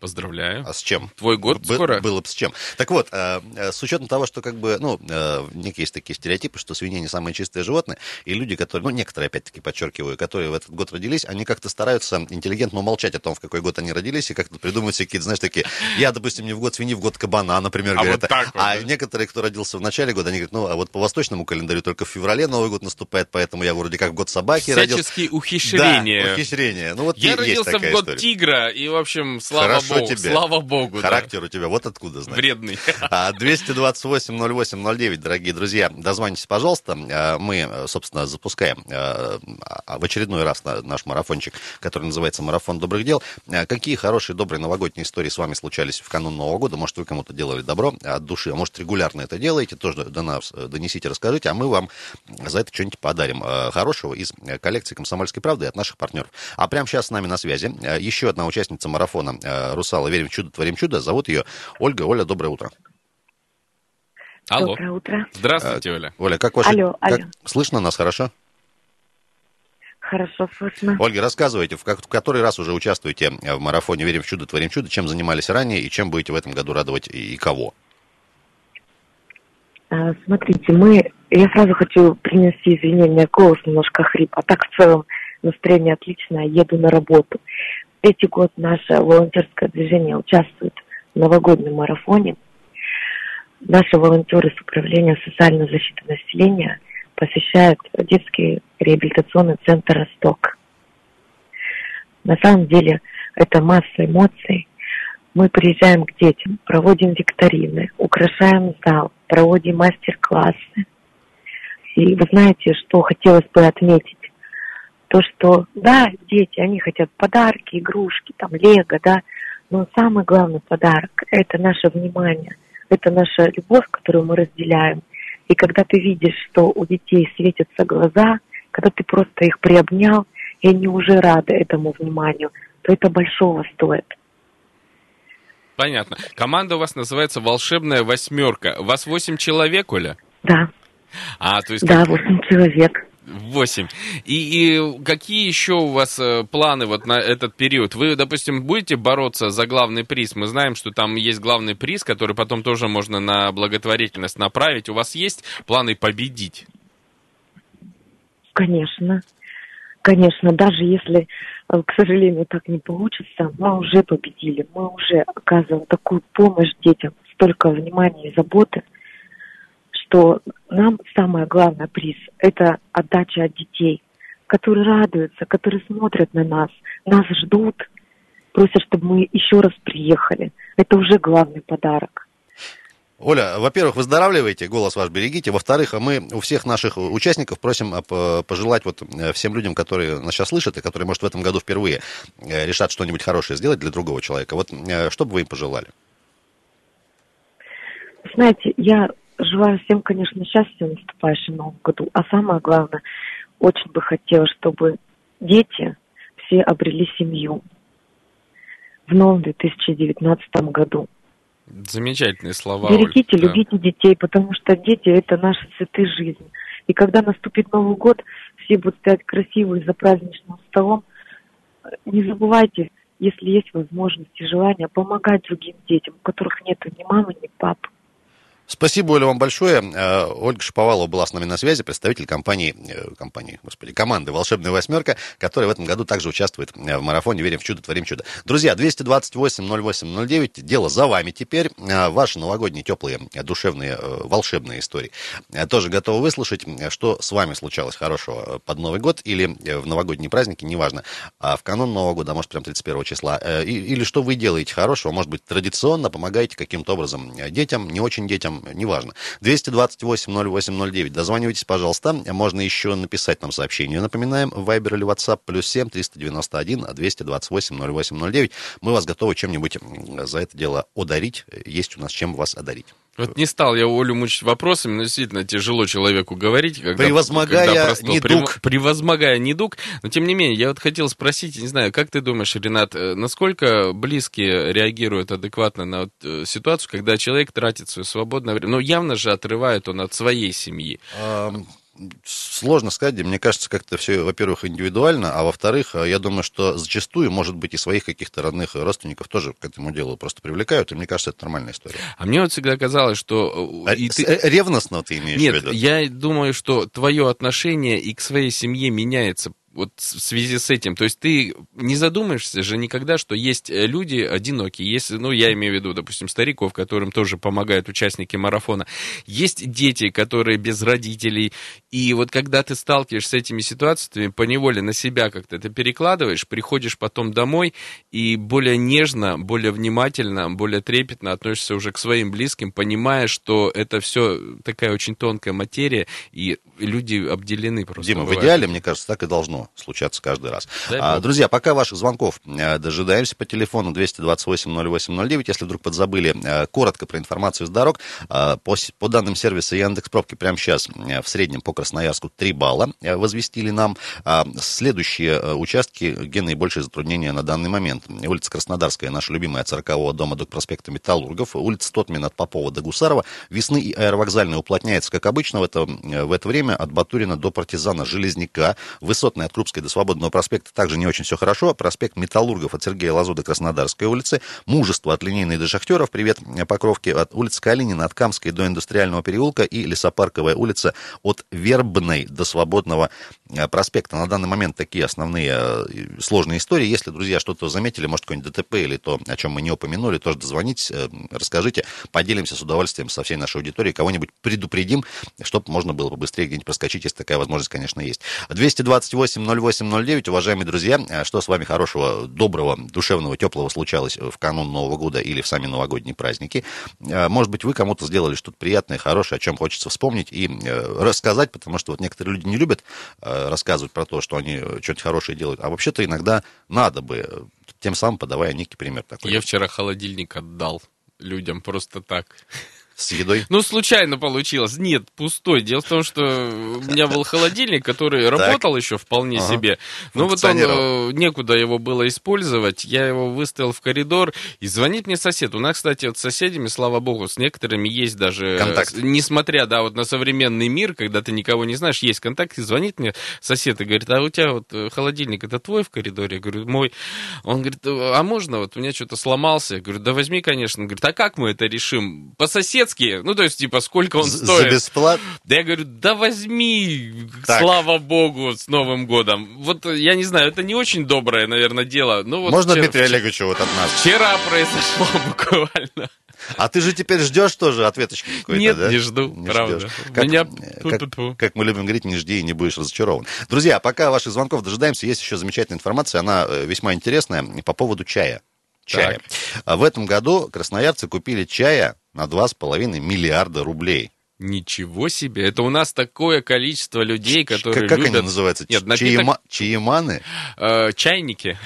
Поздравляю. А с чем? Твой год Бы- скоро? Было бы с чем. Так вот, э, э, с учетом того, что как бы, ну, э, некие есть такие стереотипы, что свиньи не самые чистые животные, и люди, которые, ну, некоторые, опять-таки, подчеркиваю, которые в этот год родились, они как-то стараются интеллигентно умолчать о том, в какой год они родились, и как-то придумывать всякие, какие-то, знаешь, такие, я, допустим, не в год свиньи, в год кабана, например, А говорят. вот так вот, а да? некоторые, кто родился в начале года, они говорят, ну, а вот по восточному календарю только в феврале Новый год наступает, поэтому я вроде как в год собаки родился. Всяческие ухищрения. Да, ухищрения. Ну, вот Я родился в год история. тигра, и, в общем, слава Хорошо богу, тебе. слава богу, да. Характер у тебя вот откуда, значит. Вредный. А, 228-08-09, дорогие друзья, дозвонитесь, пожалуйста. А, Мы, э, собственно, запускаем э, а, в очередной раз на- наш марафончик, который называется «Марафон добрых дел». А, Какие хорошие, добрые новогодние истории с вами случались в канун Нового года? Может, вы кому-то делали добро от души, а может, регулярно это делаете, тоже до нас э, донесите, расскажите, а мы вам за это что-нибудь подарим э, хорошего из э, коллекции «Комсомольской правды» и от наших партнеров. А прямо сейчас с нами на связи э, еще одна участница марафона э, «Русала. Верим в чудо, творим чудо». Зовут ее Ольга. Оля, доброе утро. Алло. Доброе утро. Здравствуйте, Оля. Оля, как ваше... Алло, как- алло. Слышно нас хорошо? Хорошо слышно. Ольга, рассказывайте, в, как- в который раз уже участвуете в марафоне «Верим в чудо, творим чудо», чем занимались ранее и чем будете в этом году радовать и, и кого? А, Смотрите, мы, я сразу хочу принести извинения, голос немножко хрип, а так в целом настроение отличное, еду на работу. Третий год наше волонтерское движение участвует в новогоднем марафоне. Наши волонтеры с Управления социальной защиты населения посещают детский реабилитационный центр «Росток». На самом деле это масса эмоций. Мы приезжаем к детям, проводим викторины, украшаем зал, проводим мастер-классы. И вы знаете, что хотелось бы отметить? То, что, да, дети, они хотят подарки, игрушки, там, лего, да, Но самый главный подарок – это наше внимание, это наша любовь, которую мы разделяем. И когда ты видишь, что у детей светятся глаза, когда ты просто их приобнял, и они уже рады этому вниманию, то это большого стоит. Понятно. Команда у вас называется «Волшебная восьмерка». У вас восемь человек, Оля? Да. А, то есть... Да, восемь человек. Восемь. И, и какие еще у вас э, планы вот на этот период? Вы, допустим, будете бороться за главный приз? Мы знаем, что там есть главный приз, который потом тоже можно на благотворительность направить. У вас есть планы победить? Конечно. Конечно, даже если Э, к сожалению, так не получится. Мы уже победили, мы уже оказываем такую помощь детям, столько внимания и заботы, что нам самое главное приз – это отдача от детей, которые радуются, которые смотрят на нас, нас ждут, просят, чтобы мы еще раз приехали. Это уже главный подарок. Оля, во-первых, выздоравливайте, голос ваш берегите. Во-вторых, мы у всех наших участников просим а, пожелать вот э, всем людям, которые нас сейчас слышат и которые, может, в этом году впервые э, решат что-нибудь хорошее сделать для другого человека. Вот э, что бы вы им пожелали? Знаете, я желаю всем, конечно, счастья в наступающем новом году. А самое главное, очень бы хотела, чтобы дети все обрели семью в новом 2019 году. Замечательные слова. Берегите, Оль, любите да. детей, потому что дети – это наши цветы жизни. И когда наступит Новый год, все будут стоять красивые за праздничным столом. Не забывайте, если есть возможность и желание, помогать другим детям, у которых нет ни мамы, ни папы. Спасибо, Оля, вам большое. Э, Ольга Шаповалова была с нами на связи, представитель компании, э, компании, господи, команды «Волшебная восьмерка», которая в этом году также участвует э, в марафоне «Верим в чудо, творим чудо». Друзья, 228-08-09, дело за вами теперь. Ваши новогодние, теплые, душевные, волшебные истории тоже готовы выслушать. Что с вами случалось хорошего под Новый год или в новогодние праздники, неважно, а в канун Нового года, а может, прям 31 числа, или что вы делаете хорошего, может быть, традиционно помогаете каким-то образом детям, не очень детям, неважно. 228-08-09. Дозванивайтесь, пожалуйста. Можно еще написать нам сообщение. Напоминаем, Viber или WhatsApp плюс 7 391 228 08 09. Мы вас готовы чем-нибудь за это дело одарить. Есть у нас чем вас одарить. Вот не стал я Олю мучить вопросами, но действительно тяжело человеку говорить. Когда, превозмогая когда просто, недуг. Превозмогая недуг. Но тем не менее, я вот хотел спросить, не знаю, как ты думаешь, Ренат, э, насколько близкие реагируют адекватно на вот, э, ситуацию, когда человек тратит свое свободное время? Ну, явно же отрывает он от своей семьи. Сложно сказать, мне кажется, как-то все, во-первых, индивидуально, а во-вторых, я думаю, что зачастую, может быть, и своих каких-то родных родственников тоже к этому делу просто привлекают, и мне кажется, это нормальная история. А мне вот всегда казалось, что... Э, а, и ты... Э, ревностно ты имеешь Нет, в виду? я думаю, что твое отношение и к своей семье меняется вот в связи с этим. То есть ты не задумаешься же никогда, что есть э, люди одинокие. Есть, ну, я имею в виду, допустим, стариков, которым тоже помогают участники марафона. Есть дети, которые без родителей. И вот когда ты сталкиваешься с этими ситуациями, поневоле на себя как-то это перекладываешь, приходишь потом домой и более нежно, более внимательно, более трепетно относишься уже к своим близким, понимая, что это все такая очень тонкая материя, и люди обделены просто. Дима, бывает. в идеале, мне кажется, так и должно случаться каждый раз. А, друзья, пока ваших звонков э, дожидаемся по телефону 228-08-09, если вдруг подзабыли, э, коротко про информацию с дорог. По, по данным сервиса Яндекс Пробки прямо сейчас э, в среднем по Красноярску 3 балла возвестили нам. А, следующие участки, где наибольшие затруднения на данный момент. Улица Краснодарская, наша любимая, 40 дома до проспекта Металлургов, улица Тотмин от Попова до Гусарова, Весны и Аэровокзальная уплотняется, как обычно, в это, в это время от Батурина до Партизана Железняка, высотная от Крупской до Свободного проспекта также не очень все хорошо. Проспект Металлургов от Сергея Лазу до Краснодарской улицы. Мужество от Линейной до Шахтеров. Привет, Покровки. От улицы Калинина от Камской до Индустриального переулка. И Лесопарковая улица от Вербной до Свободного э, проспекта. На данный момент такие основные э, сложные истории. Если, друзья, что-то заметили, может, какой-нибудь ДТП или то, о чем мы не упомянули, тоже дозвонитесь, э, расскажите, поделимся с удовольствием со всей нашей аудиторией, кого-нибудь предупредим, чтобы можно было побыстрее где-нибудь проскочить, если такая возможность, конечно, есть. 228 0809, уважаемые друзья, э, что с вами хорошего, доброго, душевного, теплого случалось в канун Нового года или в сами новогодние праздники. Э, может быть, вы кому-то сделали что-то приятное, хорошее, о чем хочется вспомнить и э, рассказать, потому что вот некоторые люди не любят рассказывать про то, что они что-то хорошее делают, а вообще-то иногда надо бы тем самым подавая некий пример такой. Я вчера холодильник отдал людям просто так. С едой? Ну, случайно получилось. Нет, пустой. Дело в том, что у меня был холодильник, который работал еще вполне Ага. себе. Но вот он, э, некуда его было использовать. Я его выставил в коридор, и звонит мне сосед. У нас, кстати, вот с соседями, слава богу, с некоторыми есть даже... Контакт. э, Несмотря, да, вот на современный мир, когда ты никого не знаешь, есть контакт, и звонит мне сосед и говорит, а у тебя вот э, холодильник, это твой в коридоре? Я говорю, мой. Он говорит, а можно, вот у меня что-то сломался. Я говорю, да возьми, конечно. Он говорит, а как мы это решим? По-соседски? Ну, то есть, типа, сколько он За стоит? бесплатно? Да я говорю, да возьми, Так. слава богу, с Новым годом. Вот, я не знаю, это не очень доброе, наверное, дело. Ну, вот Можно вчера- Дмитрию Олеговичу вот от нас? Вчера произошло буквально. А ты же теперь ждешь тоже ответочки какой-то, Нет, да? не жду, правда. ждешь. Как, Меня... Ту-ту-ту. как, как мы любим говорить, не жди и не будешь разочарован. Друзья, пока ваших звонков дожидаемся, есть еще замечательная информация, она э, весьма интересная, по поводу чая. Чая. А В этом году красноярцы купили чая на 2,5 миллиарда рублей. Ничего себе. Это у нас такое количество людей, которые как как любят... они называются? Нет, напиток- чаема- Чаеманы? э, чайники.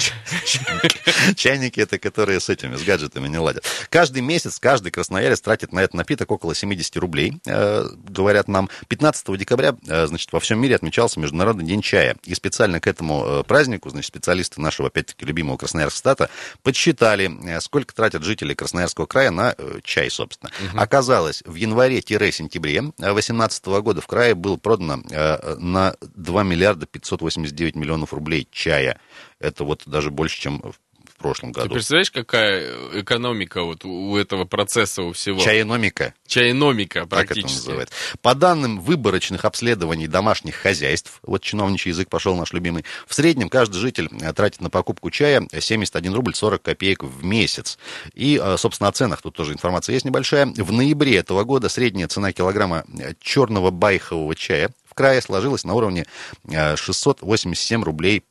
Чайники это которые с этими, с гаджетами не ладят. Каждый месяц каждый красноярец тратит на этот напиток около 70 рублей, э, говорят нам. 15 декабря, э, значит, во всем мире отмечался Международный день чая. И специально к этому э, празднику, значит, специалисты нашего, опять-таки, любимого Красноярского стата подсчитали, сколько тратят жители Красноярского края на чай, собственно. Оказалось, в январе-сентябре 2018 года в крае было продано э, на 2 миллиарда 589 миллионов рублей чая. Это вот даже больше, чем в прошлом Ты году. представляешь, какая экономика вот у этого процесса, у всего? Чаеномика, Чайномика так это практически. называется. По данным выборочных обследований домашних хозяйств, вот чиновничий язык пошел наш любимый, в среднем каждый житель э, тратит на покупку чая 71 рубль 40 копеек в месяц. И, э, собственно, о ценах тут тоже информация есть небольшая. В ноябре этого года средняя цена килограмма э, черного байхового чая в крае сложилась на уровне э, 687 рублей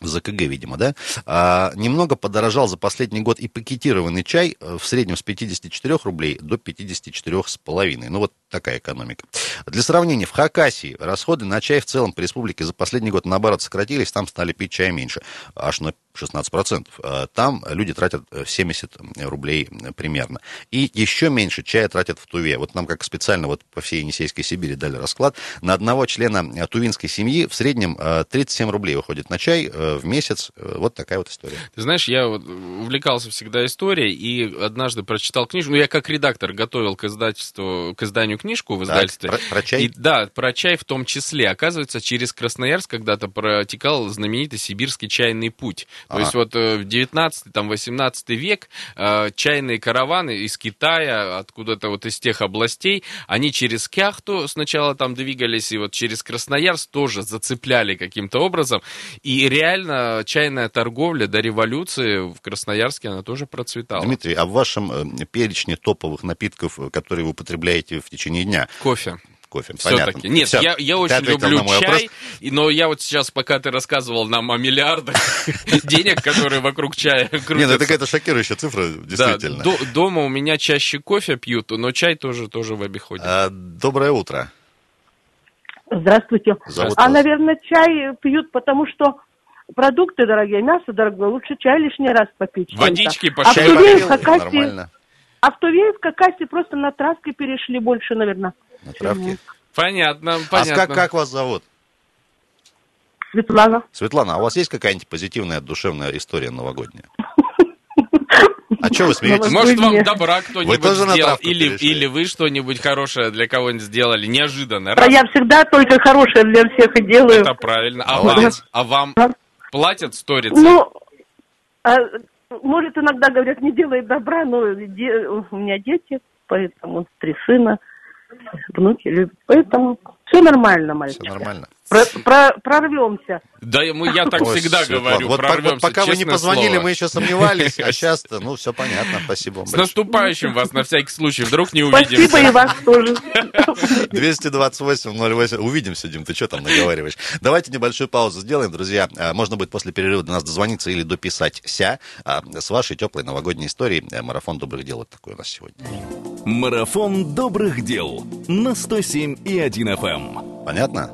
за КГ, видимо, да, а, немного подорожал за последний год и пакетированный чай э, в среднем с 54 рублей до 54,5. Ну, вот такая экономика. Для сравнения, в Хакасии расходы на чай в целом по республике за последний год, наоборот, сократились, там стали пить чай меньше, аж на 16%. А Там люди тратят э, 70 рублей э, примерно. И еще меньше чая тратят в Туве. Вот нам как специально вот по всей Енисейской Сибири дали расклад. На одного члена э, тувинской семьи в среднем э, 37 рублей уходит на чай э, в месяц. Э, Вот такая вот история. Ты знаешь, я вот увлекался всегда историей и однажды прочитал книжку. Ну, я как редактор готовил к издательству, к изданию книжку в Так, издательстве. про, про чай? И, да, про чай в том числе. Оказывается, через Красноярск когда-то протекал знаменитый сибирский чайный путь. То Ага. есть вот э, в 19 там 18 век э, чайные караваны из Китая, откуда-то вот из тех областей, они через Кяхту сначала там двигались, и вот через Красноярск тоже зацепляли каким-то образом. И реально чайная торговля до революции в Красноярске, она тоже процветала. Дмитрий, а в вашем э, перечне топовых напитков, которые вы употребляете в течение дня, Кофе. Кофе? Все-таки. Нет, Всё. я, я очень люблю чай, вопрос. и- но я вот сейчас, пока ты рассказывал нам о миллиардах денег, которые вокруг чая Нет, ну это крутятся, какая-то шокирующая цифра, действительно. до- дома у меня чаще кофе пьют, но чай тоже, тоже в обиходе. А, доброе утро. Здравствуйте. А, наверное, чай пьют, потому что продукты дорогие, мясо дорогое, лучше чай лишний раз попить. Водички а Хакасии, нормально. а в Туве в Хакасии просто на травке перешли больше, наверное. На травке. Понятно, А понятно. как, как вас зовут? Светлана. Светлана, а у вас есть какая-нибудь позитивная, душевная история новогодняя? А что вы смеетесь? Может, вам добра кто-нибудь сделал, или, перешли? или вы что-нибудь хорошее для кого-нибудь сделали, неожиданно. А я всегда только хорошее для всех и делаю. это правильно. А вам, а вам платят сторицей? Ну, а, может, иногда говорят, не делай добра, но де- у меня дети, поэтому три сына, внуки любят. Поэтому все нормально, Все мальчик. нормально. Про- про- прорвемся. Да, мы, я так Ой, всегда Светлана, говорю, Вот, прорвемся, вот пока вы не позвонили, слово. мы еще сомневались, а сейчас-то, ну, все понятно. Спасибо вам С большое. наступающим вас, на всякий случай, вдруг не увидимся. Спасибо и вас тоже. 228-08. Увидимся, Дим, ты что там наговариваешь? Давайте небольшую паузу сделаем, друзья. А, Можно будет после перерыва до нас дозвониться или дописать ся а, с вашей теплой новогодней историей. Э, Марафон добрых дел вот такой у нас сегодня. Марафон добрых дел на 107 и 1 FM. Понятно?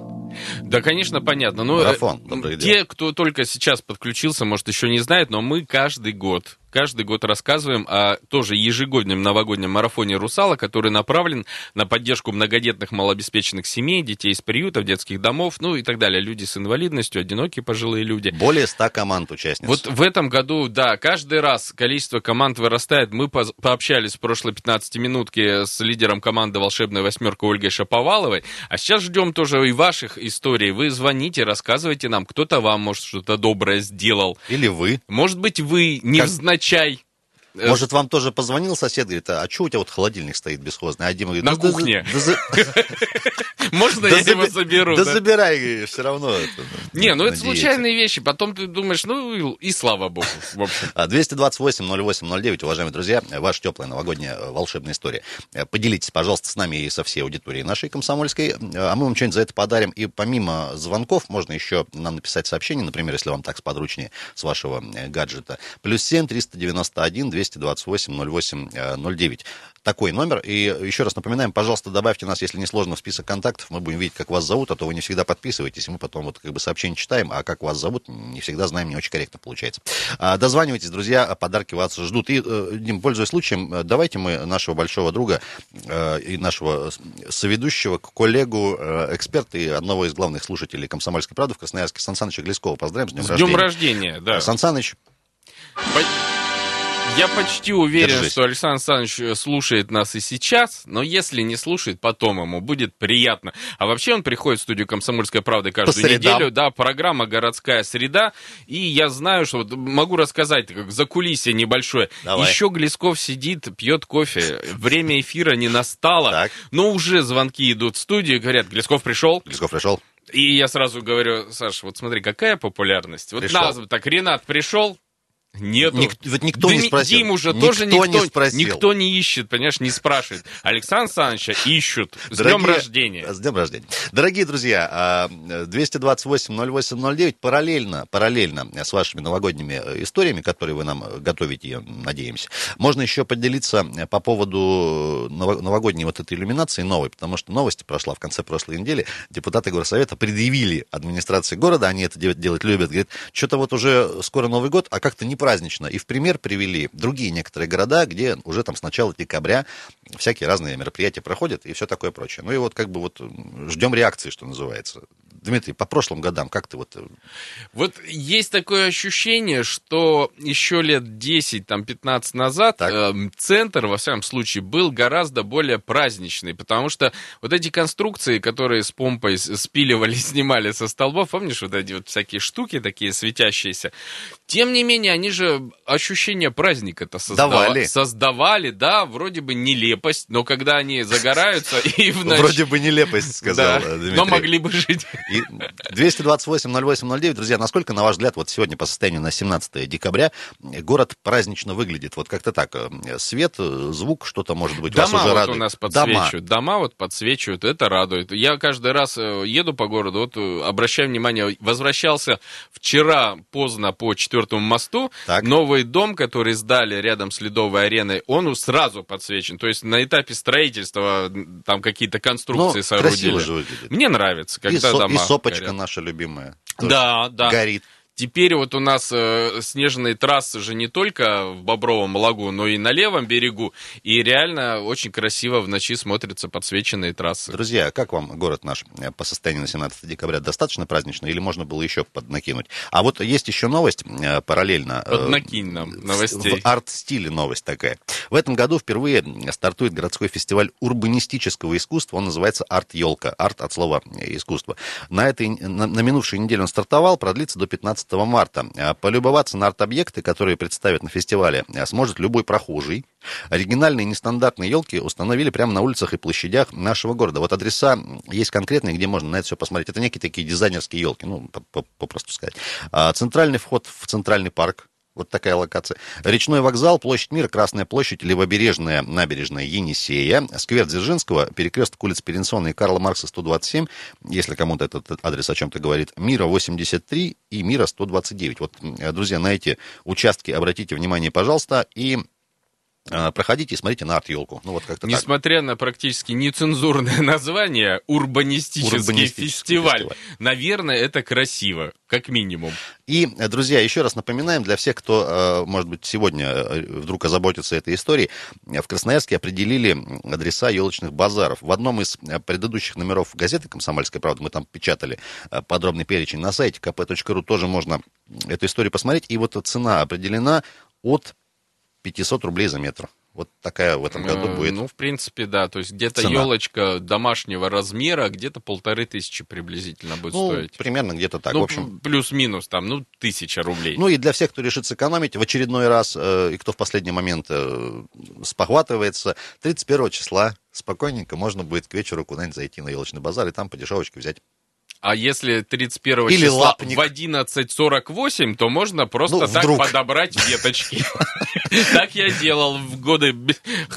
Да, конечно, понятно. Но э, Марафон добрых дел. те, кто только сейчас подключился, может, еще не знает, но мы каждый год каждый год рассказываем о тоже ежегодном новогоднем марафоне «Русала», который направлен на поддержку многодетных малообеспеченных семей, детей из приютов, детских домов, ну и так далее. Люди с инвалидностью, одинокие пожилые люди. Более 100 команд участниц. Вот в этом году, да, каждый раз количество команд вырастает. Мы поз- пообщались в прошлой 15-минутке с лидером команды «Волшебная восьмерка» Ольгой Шаповаловой. А сейчас ждем тоже и ваших историй. Вы звоните, рассказывайте нам. Кто-то вам, может, что-то доброе сделал. Или вы. Может быть, вы невзначай... э, Может, вам тоже позвонил сосед, говорит, а что у тебя вот холодильник стоит бесхозный? А Дима говорит, На «Да- да- кухне. Можно я его заберу? Да забирай, все равно. ну, Не, ну это случайные вещи. Потом ты думаешь, ну и, слава богу, в общем. А, 228-08-09, уважаемые друзья, ваша теплая новогодняя э, волшебная история. Э, Поделитесь, пожалуйста, с нами и со всей аудиторией нашей комсомольской, э, а мы вам что-нибудь за это подарим. И помимо звонков, можно еще нам написать сообщение, например, если вам так сподручнее с вашего э, гаджета. Плюс 7 391 228 08 э, 09. Такой номер. И еще раз напоминаем, пожалуйста, добавьте нас, если не сложно, в список контактов. Мы будем видеть, как вас зовут, а то вы не всегда подписываетесь. И мы потом вот как бы сообщение читаем, а как вас зовут, не всегда знаем, не очень корректно получается. А, Дозванивайтесь, друзья, подарки вас ждут. И, э, Дим, пользуясь случаем, э, давайте мы нашего большого друга и нашего с- соведущего, коллегу, эксперта и одного из главных слушателей «Комсомольской правды» в Красноярске, Сан Саныча Глескова. Поздравим с днем С рождения. днем рождения, да. Сан Саныч, По- Я почти уверен, Держись. что Александр Александрович э, слушает нас и сейчас, но если не слушает, потом ему будет приятно. А вообще он приходит в студию «Комсомольская правда» каждую По средам. неделю. Да, программа «Городская среда». И я знаю, что вот могу рассказать, как за кулисье небольшое. Давай. Еще Глесков сидит, пьет кофе. Время эфира не настало, Так. но уже звонки идут в студию и говорят, Глесков пришел. Глесков пришел. И я сразу говорю, Саш, вот смотри, какая популярность. Вот Пришел. нас- так, Ренат пришел, нету. Ник- вот никто не Дим- спросил. Диму же Никто тоже не никто, спросил. никто не ищет, понимаешь, не спрашивает. Александра Александровича ищут. С Дорогие- днем рождения. С днем рождения. Дорогие друзья, а, 228-08-09 параллельно, параллельно с вашими новогодними э, историями, которые вы нам э, готовите, надеемся, можно еще поделиться э, по поводу ново- новогодней вот этой иллюминации новой, потому что новость прошла в конце прошлой недели. Депутаты Горсовета предъявили администрации города, они это делать любят, говорят, что-то вот уже скоро Новый год, а как-то не празднично. И в пример привели другие некоторые города, где уже там с начала декабря всякие разные мероприятия проходят и все такое прочее. Ну и вот как бы вот ждем реакции, что называется. Дмитрий, по прошлым годам как ты вот... э, Вот есть такое ощущение, что еще лет 10, там, 15 назад Так. эм, центр, во всяком случае, был гораздо более праздничный, потому что вот эти конструкции, которые с помпой спиливали, снимали со столбов, помнишь, вот эти вот всякие штуки такие светящиеся, тем не менее, они же ощущение праздника-то создава- Давали. создавали, да, вроде бы нелепость, но когда они загораются и в ночь- Вроде бы нелепость, сказал Да, Дмитрий. но могли бы жить. И 228-08-09, друзья, насколько, на ваш взгляд, вот сегодня по состоянию на 17 декабря э, город празднично выглядит? Вот как-то так, э, свет, э, звук, что-то, может быть, вас Дома уже вот радует? у нас Дома. подсвечивают. Дома вот подсвечивают, это радует. Я каждый раз еду по городу, вот обращаю внимание, возвращался вчера поздно по четвертому мосту, Так. новый дом, который сдали рядом с Ледовой ареной, он сразу подсвечен. То есть на этапе строительства там какие-то конструкции Ну, соорудили. же выглядит. Мне нравится, И, когда и дома сопочка горят. наша любимая. Да, да. Горит. Теперь вот у нас э, снежные трассы же не только в Бобровом лагу, но и на левом берегу. И реально очень красиво в ночи смотрятся подсвеченные трассы. Друзья, как вам город наш э, по состоянию на 17 декабря? Достаточно празднично или можно было еще поднакинуть? А вот есть еще новость э, параллельно. э, Поднакинь нам новостей. В арт-стиле новость такая. В этом году впервые стартует городской фестиваль урбанистического искусства. Он называется «Арт-елка». Арт от слова искусство. На, этой, на, на минувшей неделе он стартовал, продлится до 15 марта. А Полюбоваться на арт-объекты, которые представят на фестивале, э, сможет любой прохожий. Оригинальные нестандартные елки установили прямо на улицах и площадях нашего города. Вот адреса есть конкретные, где можно на это все посмотреть. Это некие такие дизайнерские елки, ну, по- по- попросту сказать. А, Центральный вход в центральный парк. Вот такая локация. Речной вокзал, площадь Мира, Красная площадь, Левобережная набережная Енисея, сквер Дзержинского, перекресток улиц Перенсона и Карла Маркса 127, если кому-то этот адрес о чем-то говорит, Мира 83 и Мира 129. Вот, друзья, на эти участки обратите внимание, пожалуйста, и проходите и смотрите на арт-елку. Ну, вот как-то так. Несмотря на практически нецензурное название, урбанистический, Урбанистический фестиваль. фестиваль. Наверное, это красиво, как минимум. И, друзья, еще раз напоминаем для всех, кто, э, может быть, сегодня э, вдруг озаботится этой историей, в Красноярске определили адреса елочных базаров. В одном из э, предыдущих номеров газеты «Комсомольская правда» мы там печатали подробный перечень на сайте kp.ru, тоже можно эту историю посмотреть. И вот цена определена от 500 рублей за метр. Вот такая в этом году будет. Ну, в принципе, да. То есть где-то цена. елочка домашнего размера, где-то полторы тысячи приблизительно будет Ну, стоить. примерно где-то так. ну, в общем, плюс-минус там, ну, тысяча рублей. Ну и для всех, кто решит сэкономить в очередной раз, э, и кто в последний момент э, спохватывается, 31 числа спокойненько можно будет к вечеру куда-нибудь зайти на елочный базар и там по дешевочке взять. А если 31 Или числа лапник. в 11.48, то можно просто Ну, так вдруг. подобрать веточки. Так я делал в годы,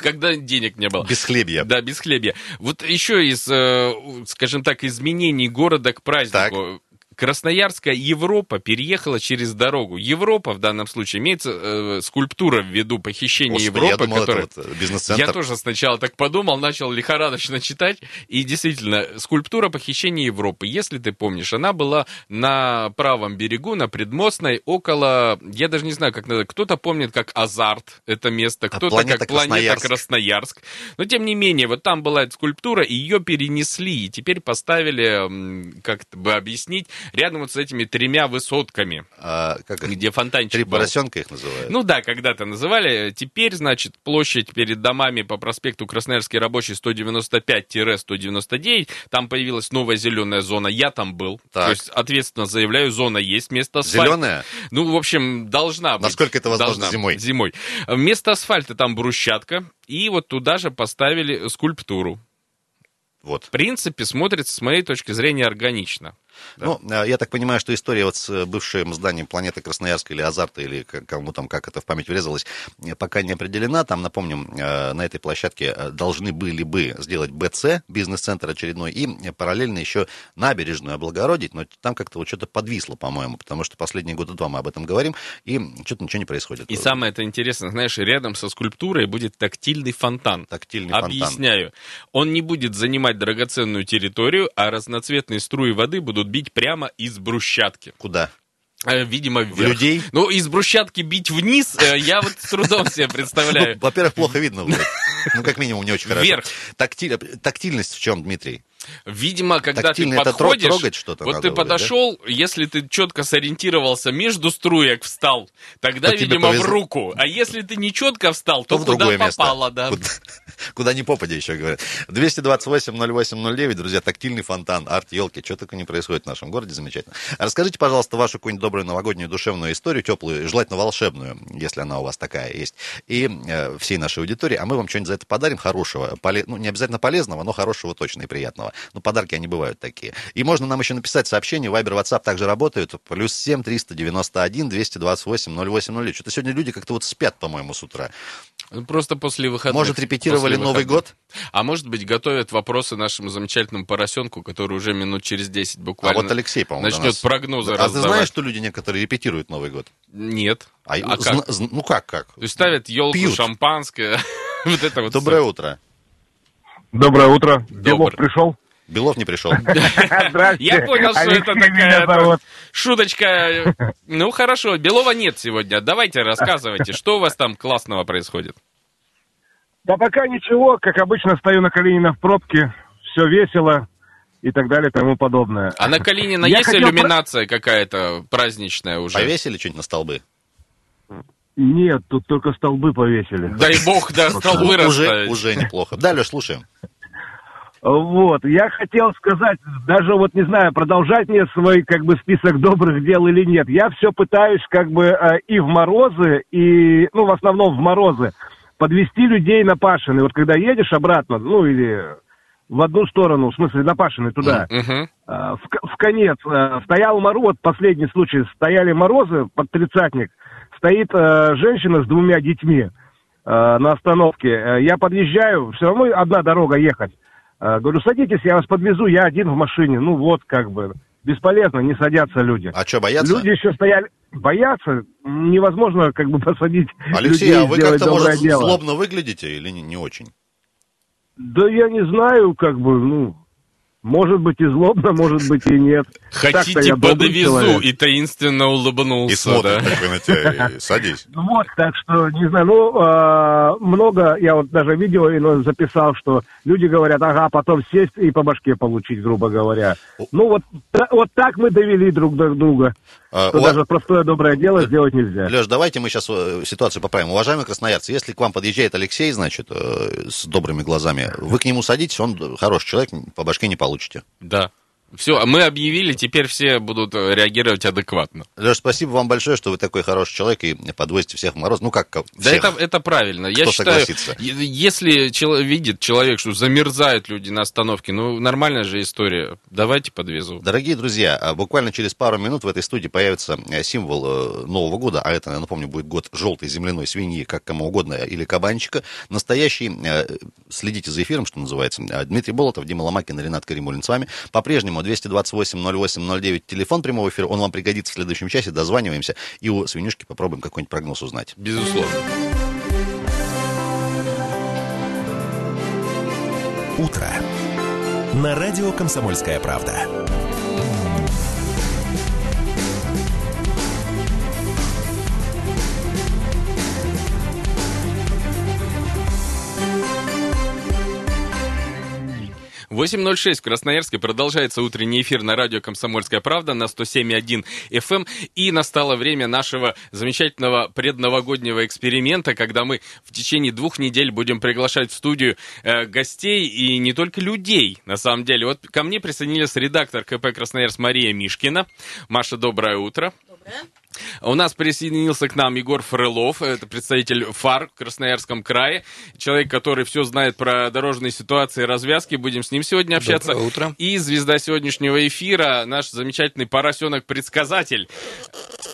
когда денег не было. Без хлебья. Да, без хлебья. Вот еще из, э, скажем так, изменений города к празднику. Красноярская Европа переехала через дорогу. Европа в данном случае имеется э, скульптура в виду похищения Господи, Европы, я думал, которая... это вот э, бизнес-центр. Я тоже сначала так подумал, начал лихорадочно читать, и действительно, скульптура похищения Европы, если ты помнишь, она была на правом берегу, на Предмостной, около, я даже не знаю, как надо, кто-то помнит как Азарт, это место, кто-то планета как планета Красноярск. Красноярск. Но, тем не менее, вот там была эта скульптура, и ее перенесли, и теперь поставили, как бы объяснить, рядом вот с этими тремя высотками, А, как где фонтанчик Три был. поросенка их называют. Ну да, когда-то называли. Теперь, значит, площадь перед домами по проспекту Красноярский рабочий 195-199. Там появилась новая зеленая зона. Я там был. Так. То есть, ответственно заявляю, зона есть, место асфальта. Зеленая? Ну, в общем, должна быть. Насколько это возможно Должна. зимой? Зимой. Вместо асфальта там брусчатка. И вот туда же поставили скульптуру. Вот. В принципе, смотрится, с моей точки зрения, органично. Ну, э, я так понимаю, что история вот с э, бывшим зданием планеты Красноярска или Азарта, или кому там, как это в память врезалось, э, пока не определена. Там, напомним, на этой площадке должны были бы сделать БЦ, бизнес-центр очередной, и параллельно еще набережную облагородить, но там как-то вот что-то подвисло, по-моему, потому что последние года два мы об этом говорим, и что-то ничего не происходит. И самое это интересное, знаешь, рядом со скульптурой будет тактильный фонтан. Тактильный фонтан. Объясняю. Он не будет занимать драгоценную территорию, а разноцветные струи воды будут бить прямо из брусчатки. Куда? Э, Видимо, вверх. людей? Ну, из брусчатки бить вниз, э, я вот с трудом себе представляю. Ну, во-первых, плохо видно. Ну, как минимум, не очень хорошо. Вверх. Тактиль- Тактильность в чем, Дмитрий? Видимо, когда ты Тактильно это тро- подходишь, трогать что-то вот ты подошел, если ты четко сориентировался между струек встал, тогда, То видимо, в руку. А если ты не четко встал, то, то в куда другое место. попало, да. Куда, ни попадя, еще говорят. 228-08-09, друзья, тактильный фонтан, арт-елки. Что только не происходит в нашем городе, замечательно. Расскажите, пожалуйста, вашу какую-нибудь добрую новогоднюю душевную историю, теплую, желательно волшебную, если она у вас такая есть, и э, всей нашей аудитории, а мы вам что-нибудь за это подарим хорошего, поле- ну, не обязательно полезного, но хорошего точно и приятного. Ну, подарки, они бывают такие. И можно нам еще написать сообщение, Вайбер, WhatsApp также работают, плюс 7 391 228 08 Что-то сегодня люди как-то вот спят, по-моему, с утра. Ну, Просто после выходных. Может, репетировали после Новый год? А может быть, готовят вопросы нашему замечательному поросенку, который уже минут через 10 буквально А вот Алексей, по-моему, начнет нас- прогнозы А ты раздавать. знаешь, что люди некоторые репетируют Новый год? Нет. А, А как? ну как, как? То есть ставят елку, Пьют. шампанское. Вот это вот. Доброе утро. Доброе утро. Белов пришел. Белов не пришел. Я понял, что это такая шуточка. Ну хорошо, Белова нет сегодня. Давайте рассказывайте, что у вас там классного происходит. Да пока ничего, как обычно, стою на Калинина в пробке, все весело и так далее и тому подобное. А на Калинина Я есть хотел иллюминация какая-то праздничная уже? Повесили что-нибудь на столбы? Нет, тут только столбы повесили. Дай бог, да, столбы уже, расставить. уже неплохо. Да, Леш, слушаем. Вот, я хотел сказать, даже вот не знаю, продолжать мне свой как бы список добрых дел или нет. Я все пытаюсь как бы э, и в морозы, и, ну, в основном в морозы, подвести людей на Пашины. Вот когда едешь обратно, ну, или в одну сторону, в смысле на Пашины туда, э, в, в конец, э, стоял мороз, вот последний случай, стояли морозы под тридцатник, стоит э, женщина с двумя детьми э, на остановке. Я подъезжаю, все равно одна дорога ехать. Говорю, садитесь, я вас подвезу, я один в машине. Ну вот, как бы. Бесполезно, не садятся люди. А что, боятся? Люди еще стояли, боятся, невозможно как бы посадить Алексей, людей, а вы как-то, может, дело. злобно выглядите или не, не очень? Да я не знаю, как бы, ну, может быть и злобно, может быть и нет. Хотите, подвезу, человек. и таинственно улыбнулся, И смотрит да? такой на тебя, и садись. Ну Вот, так что, не знаю, ну, а, много, я вот даже видео записал, что люди говорят, ага, потом сесть и по башке получить, грубо говоря. Ну, вот, вот так мы довели друг до друга, что у вас- даже простое доброе дело сделать нельзя. Леш, давайте мы сейчас ситуацию поправим. Уважаемые красноярцы, если к вам подъезжает Алексей, значит, э, с добрыми глазами, вы к нему садитесь, он хороший человек, по башке не получите. Да. Все, мы объявили, теперь все будут э, реагировать адекватно. Леш, спасибо вам большое, что вы такой хороший человек и подвозите всех в мороз. Ну, как ко- Да всех. это, это правильно. Я Кто считаю, согласится? если чело- видит человек, что замерзают люди на остановке, ну, нормальная же история. Давайте подвезу. Дорогие друзья, а буквально через пару минут в этой студии появится э, символ э, Нового года, а это, я напомню, будет год желтой земляной свиньи, как кому угодно, или кабанчика. Настоящий, следите за эфиром, что называется. Дмитрий Болотов, Дима Ломакин, Ренат Каримулин с вами. По-прежнему 228 08 09 телефон прямого эфира, он вам пригодится в следующем часе, дозваниваемся и у свинюшки попробуем какой-нибудь прогноз узнать. Безусловно. Утро. На радио «Комсомольская правда». Восемь ноль шесть в Красноярске продолжается утренний эфир на радио «Комсомольская правда» на 107.1 FM. эм. И настало время нашего замечательного предновогоднего эксперимента, когда мы в течение двух недель будем приглашать в студию э, гостей и не только людей, на самом деле. Вот ко мне присоединилась редактор КП «Красноярск» Мария Мишкина. Маша, доброе утро. У нас присоединился к нам Егор Фрылов, это представитель ФАР в Красноярском крае, человек, который все знает про дорожные ситуации и развязки. Будем с ним сегодня общаться. Доброе утро. И звезда сегодняшнего эфира, наш замечательный поросенок-предсказатель.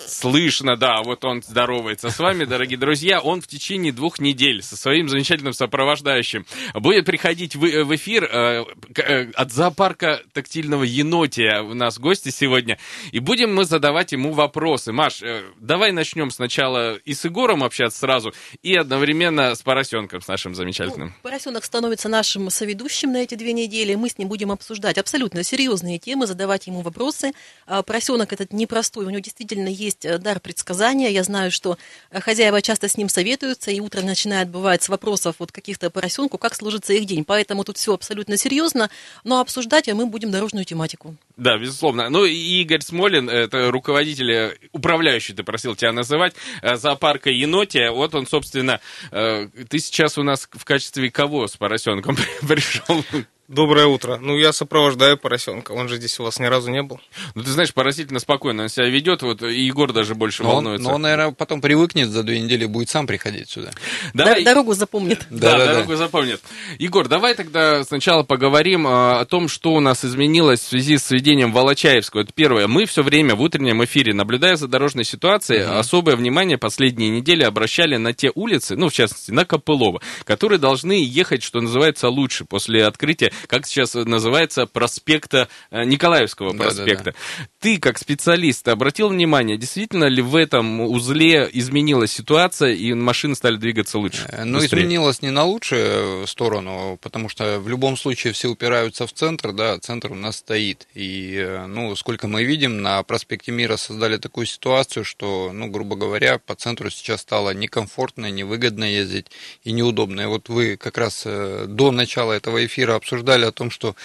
Слышно, да, вот он здоровается с вами, дорогие друзья. Он в течение двух недель со своим замечательным сопровождающим будет приходить в, в эфир э, э, от зоопарка тактильного енотия. У нас гости сегодня. И будем мы задавать ему вопросы. Маш, э, давай начнем сначала и с Егором общаться сразу, и одновременно с поросенком, с нашим замечательным. Ну, поросенок становится нашим соведущим на эти две недели. Мы с ним будем обсуждать абсолютно серьезные темы, задавать ему вопросы. А, Поросенок этот непростой, у него действительно есть э, дар предсказания. Я знаю, что э, хозяева часто с ним советуются, и утро начинает бывать с вопросов вот каких-то поросенку, как сложится их день. Поэтому тут все абсолютно серьезно, но обсуждать мы будем дорожную тематику. Да, безусловно. Ну и Игорь Смолин, это руководитель, э, управляющий, ты просил тебя называть, э, зоопарка Енотия. Вот он, собственно, э, ты сейчас у нас в качестве кого с поросенком пришел? Доброе утро. Ну, я сопровождаю поросенка. Он же здесь у вас ни разу не был. Ну, ты знаешь, поразительно спокойно он себя ведет, вот и Егор даже больше Но он, волнуется. но он, наверное, потом привыкнет за две недели, будет сам приходить сюда. Давай- Дор- Дорогу запомнит. Да, Да-да-да. дорогу запомнит. Егор, давай тогда сначала поговорим а, о том, что у нас изменилось в связи с введением Волочаевского. Это первое. Мы все время в утреннем эфире, наблюдая за дорожной ситуацией, особое внимание последние недели обращали на те улицы, ну, в частности, на Копылова, которые должны ехать, что называется, лучше после открытия, как сейчас называется, проспекта э, Николаевского проспекта. Ты, как специалист, обратил внимание, действительно ли в этом узле изменилась ситуация и машины стали двигаться лучше? Э, Ну, быстрее? изменилось не на лучшую сторону, потому что в любом случае все упираются в центр, да, центр у нас стоит. И, э, ну, сколько мы видим, на проспекте Мира создали такую ситуацию, что, ну, грубо говоря, по центру сейчас стало некомфортно, невыгодно ездить и неудобно. И вот вы как раз э, до начала этого эфира обсуждали о том, что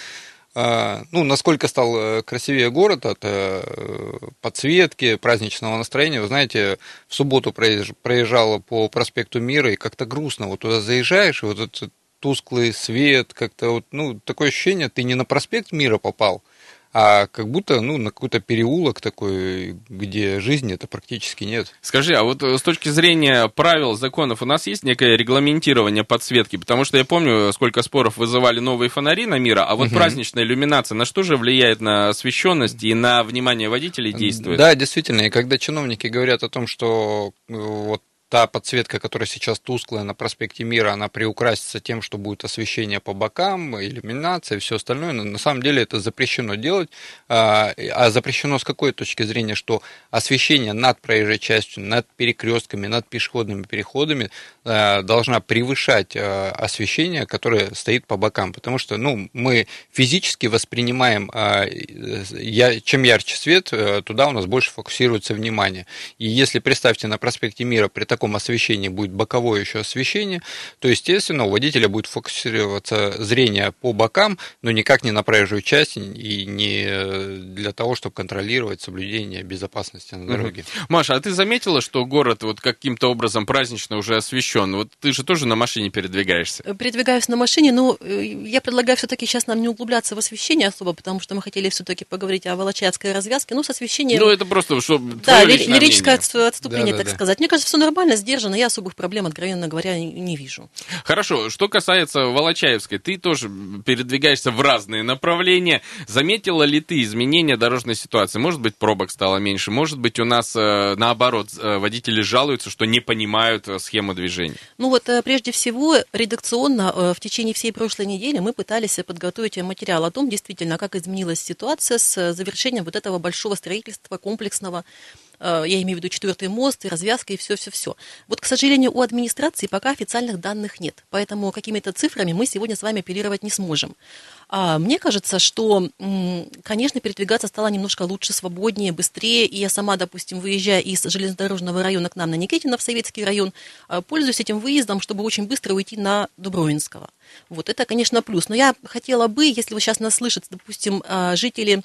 а, ну, насколько стал э, красивее город от э, подсветки, праздничного настроения. Вы знаете, в субботу проезж- проезжала по проспекту Мира, и как-то грустно. Вот туда заезжаешь, и вот этот тусклый свет, как-то вот, ну, такое ощущение, ты не на проспект Мира попал, а как будто, ну, на какой-то переулок такой, где жизни это практически нет. Скажи, а вот э, с точки зрения правил, законов, у нас есть некое регламентирование подсветки? Потому что я помню, сколько споров вызывали новые фонари на мира, а вот праздничная иллюминация, на что же влияет на освещенность и на внимание водителей действует? Да, действительно, и когда чиновники говорят о том, что э, вот та подсветка, которая сейчас тусклая на проспекте Мира, она приукрасится тем, что будет освещение по бокам, иллюминация и все остальное. Но на самом деле это запрещено делать. А, а запрещено с какой точки зрения, что освещение над проезжей частью, над перекрестками, над пешеходными переходами а, должна превышать а, освещение, которое стоит по бокам. Потому что ну, мы физически воспринимаем, чем ярче свет, э, туда у нас больше фокусируется внимание. И если представьте на проспекте Мира при таком освещении будет боковое еще освещение, то, естественно, у водителя будет фокусироваться зрение по бокам, но никак не на проезжую часть и не для того, чтобы контролировать соблюдение безопасности на дороге. Угу. Маша, а ты заметила, что город вот каким-то образом празднично уже освещен? Вот ты же тоже на машине передвигаешься. Передвигаюсь на машине, но э, я предлагаю все-таки сейчас нам не углубляться в освещение особо, потому что мы хотели все-таки поговорить о Волочаевской развязке. Ну, с освещением... Ну, это просто, что Да, лирическое отступление, да, да, так да. сказать. Мне кажется, все нормально, сдержанно, я особых проблем, откровенно говоря, не, вижу. Хорошо, что касается Волочаевской, ты тоже передвигаешься в разные направления. Заметила ли ты изменения дорожной ситуации? Может быть, пробок стало меньше, может быть, у нас э, наоборот, э, водители жалуются, что не понимают э, схему движения. Ну вот, прежде всего, редакционно в течение всей прошлой недели мы пытались подготовить материал о том, действительно, как изменилась ситуация с завершением вот этого большого строительства комплексного я имею в виду четвертый мост, и развязка, и все-все-все. Вот, к сожалению, у администрации пока официальных данных нет, поэтому какими-то цифрами мы сегодня с вами апеллировать не сможем. А мне кажется, что, конечно, передвигаться стало немножко лучше, свободнее, быстрее, и я сама, допустим, выезжая из железнодорожного района к нам на Никитина в Советский район, э, пользуюсь этим выездом, чтобы очень быстро уйти на Дубровинского. Вот это, конечно, плюс. Но я хотела бы, если вы сейчас нас слышите, допустим, э, жители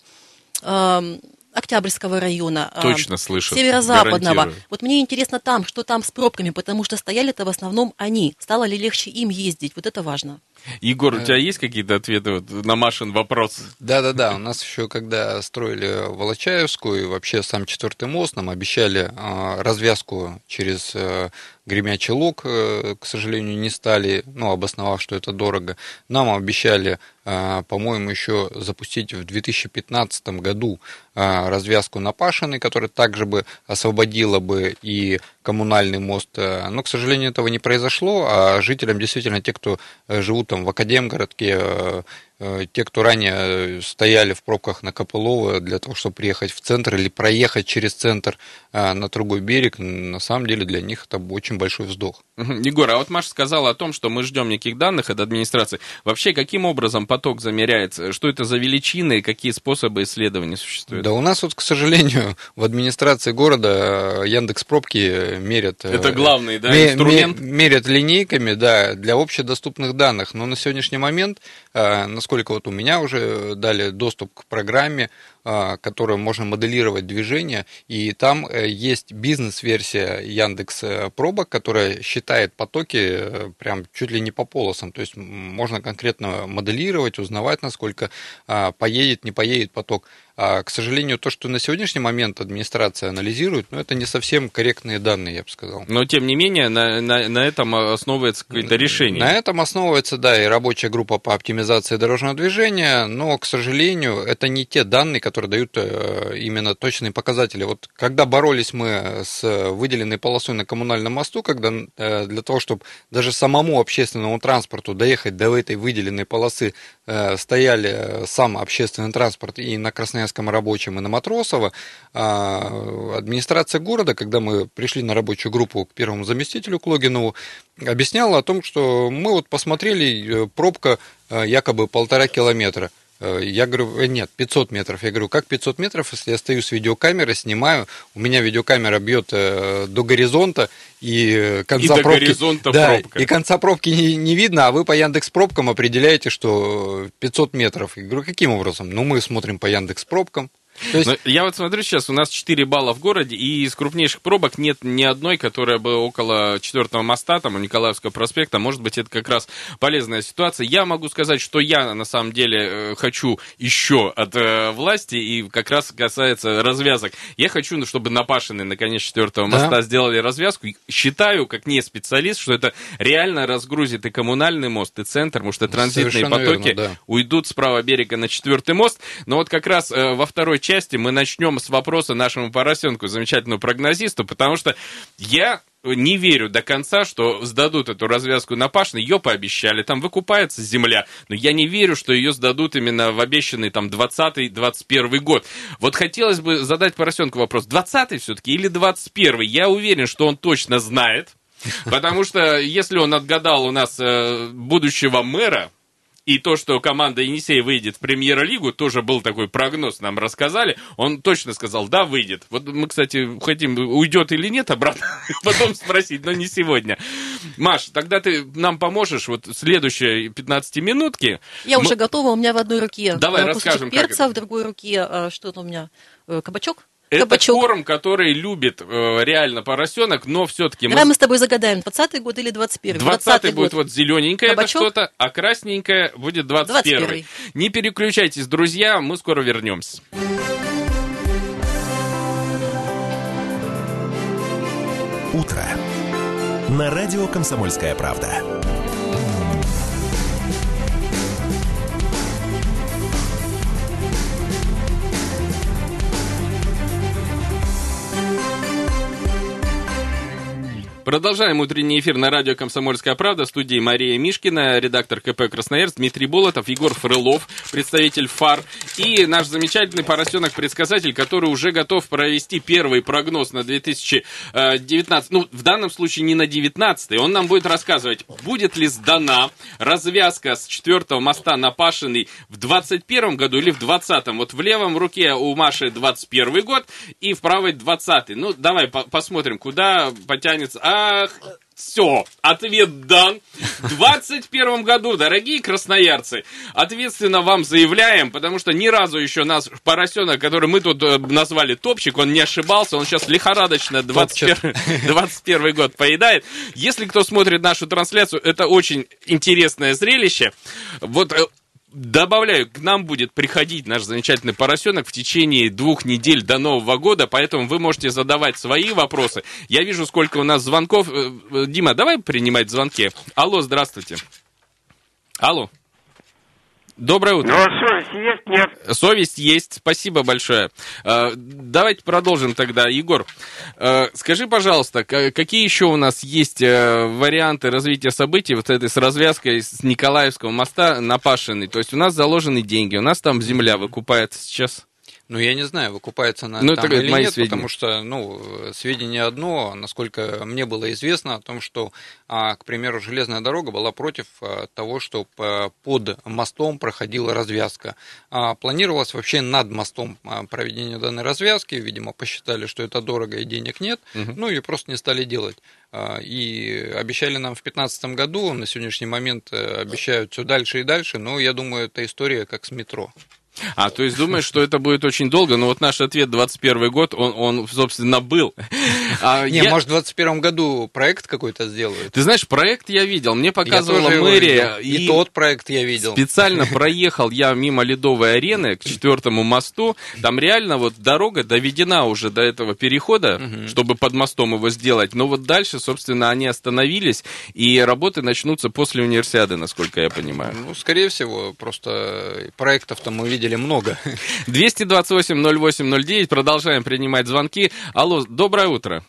Октябрьского района. А, Точно слышу. Северо-западного. Вот мне интересно там, что там с пробками, потому что стояли-то в основном они. Стало ли легче им ездить? Вот это важно. Егор, у тебя есть какие-то ответы вот на Машин вопрос? Да-да-да, у нас еще, когда строили Волочаевскую и вообще сам четвертый мост, нам обещали а, развязку через э, Гремячий Луг, э, к сожалению, не стали, ну, обосновав, что это дорого. Нам обещали, по-моему, еще запустить в 2015 году развязку на Пашиной, которая также бы освободила бы и коммунальный мост. Э, но, к сожалению, этого не произошло, а жителям действительно, те, кто живут там в Академгородке, э, те, кто ранее стояли в пробках на Копылово для того, чтобы приехать в центр или проехать через центр э, на другой берег, на самом деле для них это очень большой вздох. Егор, а вот Маша сказала о том, что мы ждем неких данных от администрации. Вообще, каким образом поток замеряется? Что это за величины и какие способы исследования существуют? Да у нас вот, к сожалению, в администрации города Яндекс Пробки мерят... Это главный, да, инструмент? Мерят линейками, да, для общедоступных данных. Но на сегодняшний момент, насколько вот у меня уже дали доступ к программе, а, которым можно моделировать движение, и там э, есть бизнес-версия Яндекс э, Пробок, которая считает потоки э, прям чуть ли не по полосам, то есть можно конкретно моделировать, узнавать, насколько а, поедет, не поедет поток. А, к сожалению, то, что на сегодняшний момент администрация анализирует, ну, это не совсем корректные данные, я бы сказал. Но, тем не менее, на, на, на этом основывается какое-то решение. На этом основывается, да, и рабочая группа по оптимизации дорожного движения, но, к сожалению, это не те данные, которые дают э, именно точные показатели. Вот когда боролись мы с выделенной полосой на коммунальном мосту, когда э, для того, чтобы даже самому общественному транспорту доехать до этой выделенной полосы, э, стояли сам общественный транспорт и на Красноярском рабочем и на Матросово, а, администрация города, когда мы пришли на рабочую группу к первому заместителю к Логинову, объясняла о том, что мы вот посмотрели, пробка якобы полтора километра. Э, я говорю, нет, 500 метров. Я говорю, как 500 метров, если я стою с видеокамерой, снимаю, у меня видеокамера бьет до горизонта, и конца и пробки... Горизонта да, пробка. и конца пробки не, не видно, а вы по Яндекс пробкам определяете, что 500 метров. Я говорю, каким образом? Ну, мы смотрим по Яндекс пробкам, то есть... я вот смотрю сейчас, у нас 4 балла в городе, и из крупнейших пробок нет ни одной, которая бы около четвертого моста, там, у Николаевского проспекта. Может быть, это как раз полезная ситуация. Я могу сказать, что я, на самом деле, э, хочу еще от э, власти, и как раз касается развязок. Я хочу, ну, чтобы на Пашиной, наконец, четвертого да. моста сделали развязку. Считаю, как не специалист, что это реально разгрузит и коммунальный мост, и центр, потому что транзитные Совершенно потоки верно, да. уйдут с правого берега на четвертый мост. Но вот как раз э, во второй части мы начнем с вопроса нашему поросенку, замечательному прогнозисту, потому что я не верю до конца, что сдадут эту развязку на Пашин. Ее пообещали, там выкупается земля. Но я не верю, что ее сдадут именно в обещанный там 20-21 год. Вот хотелось бы задать Поросенку вопрос. 20 все-таки или 21 Я уверен, что он точно знает. Потому что если он отгадал у нас э, будущего мэра, и то, что команда Енисей выйдет в премьер-лигу, тоже был такой прогноз, нам рассказали. Он точно сказал, да, выйдет. Вот мы, кстати, хотим, уйдет или нет обратно, потом спросить, но не сегодня. Маш, тогда ты нам поможешь вот следующие 15 минутки. Я мы... уже готова, у меня в одной руке Давай э, расскажем, перца, как... в другой руке э, что-то у меня, э, кабачок. Это Кабачок. корм, который любит э, реально поросенок, но все-таки... Давай мы... мы с тобой загадаем, 20-й год или 21-й? 20-й будет вот зелененькое это что-то, а красненькое будет 21-й. 21 Не переключайтесь, друзья, мы скоро вернемся. Утро. На радио «Комсомольская правда». Продолжаем утренний эфир на радио «Комсомольская правда». В студии Мария Мишкина, редактор КП «Красноярск», Дмитрий Болотов, Егор Фрылов, представитель ФАР, и наш замечательный поросенок-предсказатель, который уже готов провести первый прогноз на 2019, ну, в данном случае не на 19 он нам будет рассказывать, будет ли сдана развязка с четвертого моста на Пашиной в 21 году или в 20 Вот в левом руке у Маши 21 год и в правой 20 Ну, давай по посмотрим, куда потянется. А, Ах, все, ответ дан. В 21 году, дорогие красноярцы, ответственно вам заявляем, потому что ни разу еще нас поросенок, который мы тут э, назвали топчик, он не ошибался, он сейчас лихорадочно 21, 21 год поедает. Если кто смотрит нашу трансляцию, это очень интересное зрелище. Вот э, Добавляю, к нам будет приходить наш замечательный поросенок в течение двух недель до Нового года, поэтому вы можете задавать свои вопросы. Я вижу, сколько у нас звонков. Э, э, Дима, давай принимать звонки. Алло, здравствуйте. Алло. Доброе утро. Ну, совесть есть, нет? Совесть есть, спасибо большое. Э, давайте продолжим тогда. Егор, э, скажи, пожалуйста, какие еще у нас есть э, варианты развития событий вот этой с развязкой с Николаевского моста на Пашиной? То есть у нас заложены деньги, у нас там земля выкупается сейчас? Ну, я не знаю, выкупается она ну, там или нет, сведения. потому что, ну, сведения одно, насколько мне было известно о том, что, а, к примеру, железная дорога была против а, того, чтобы а, под мостом проходила развязка. А, планировалось вообще над мостом а, проведение данной развязки, видимо, посчитали, что это дорого и денег нет, угу. ну и просто не стали делать. А, и обещали нам в 2015 году, на сегодняшний момент э, обещают все дальше и дальше, но я думаю, это история как с метро. А, то есть думаешь, что это будет очень долго, но вот наш ответ 21 год, он, он собственно, был. А Не, я... может, в 21 году проект какой-то сделают? Ты знаешь, проект я видел, мне показывала мэрия. И, и тот проект я видел. Специально проехал я мимо Ледовой арены к четвертому мосту, там реально вот дорога доведена уже до этого перехода, угу. чтобы под мостом его сделать, но вот дальше, собственно, они остановились, и работы начнутся после универсиады, насколько я понимаю. Ну, скорее всего, просто проектов-то мы видели деле много. 228-08-09, продолжаем принимать звонки. Алло, доброе утро.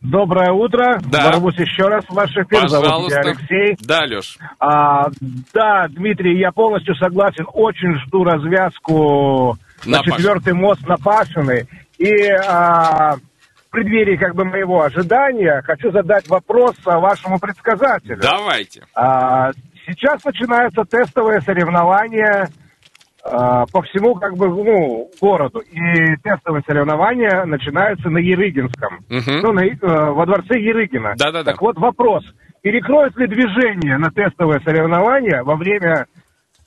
Доброе утро. Да. Ворвусь еще раз в ваш эфир. Пожалуйста. Зовут меня Алексей. Да, Леш. А, да, Дмитрий, я полностью согласен. Очень жду развязку на, на четвертый мост на Пашиной. И а, в преддверии как бы моего ожидания хочу задать вопрос вашему предсказателю. Давайте. А, сейчас начинаются тестовые соревнования а, по всему как бы ну городу и тестовые соревнования начинаются на Ерыгинском, угу. ну на, э, во дворце Ерыгина. Да, да, да. Так вот вопрос: перекроют ли движение на тестовые соревнования во время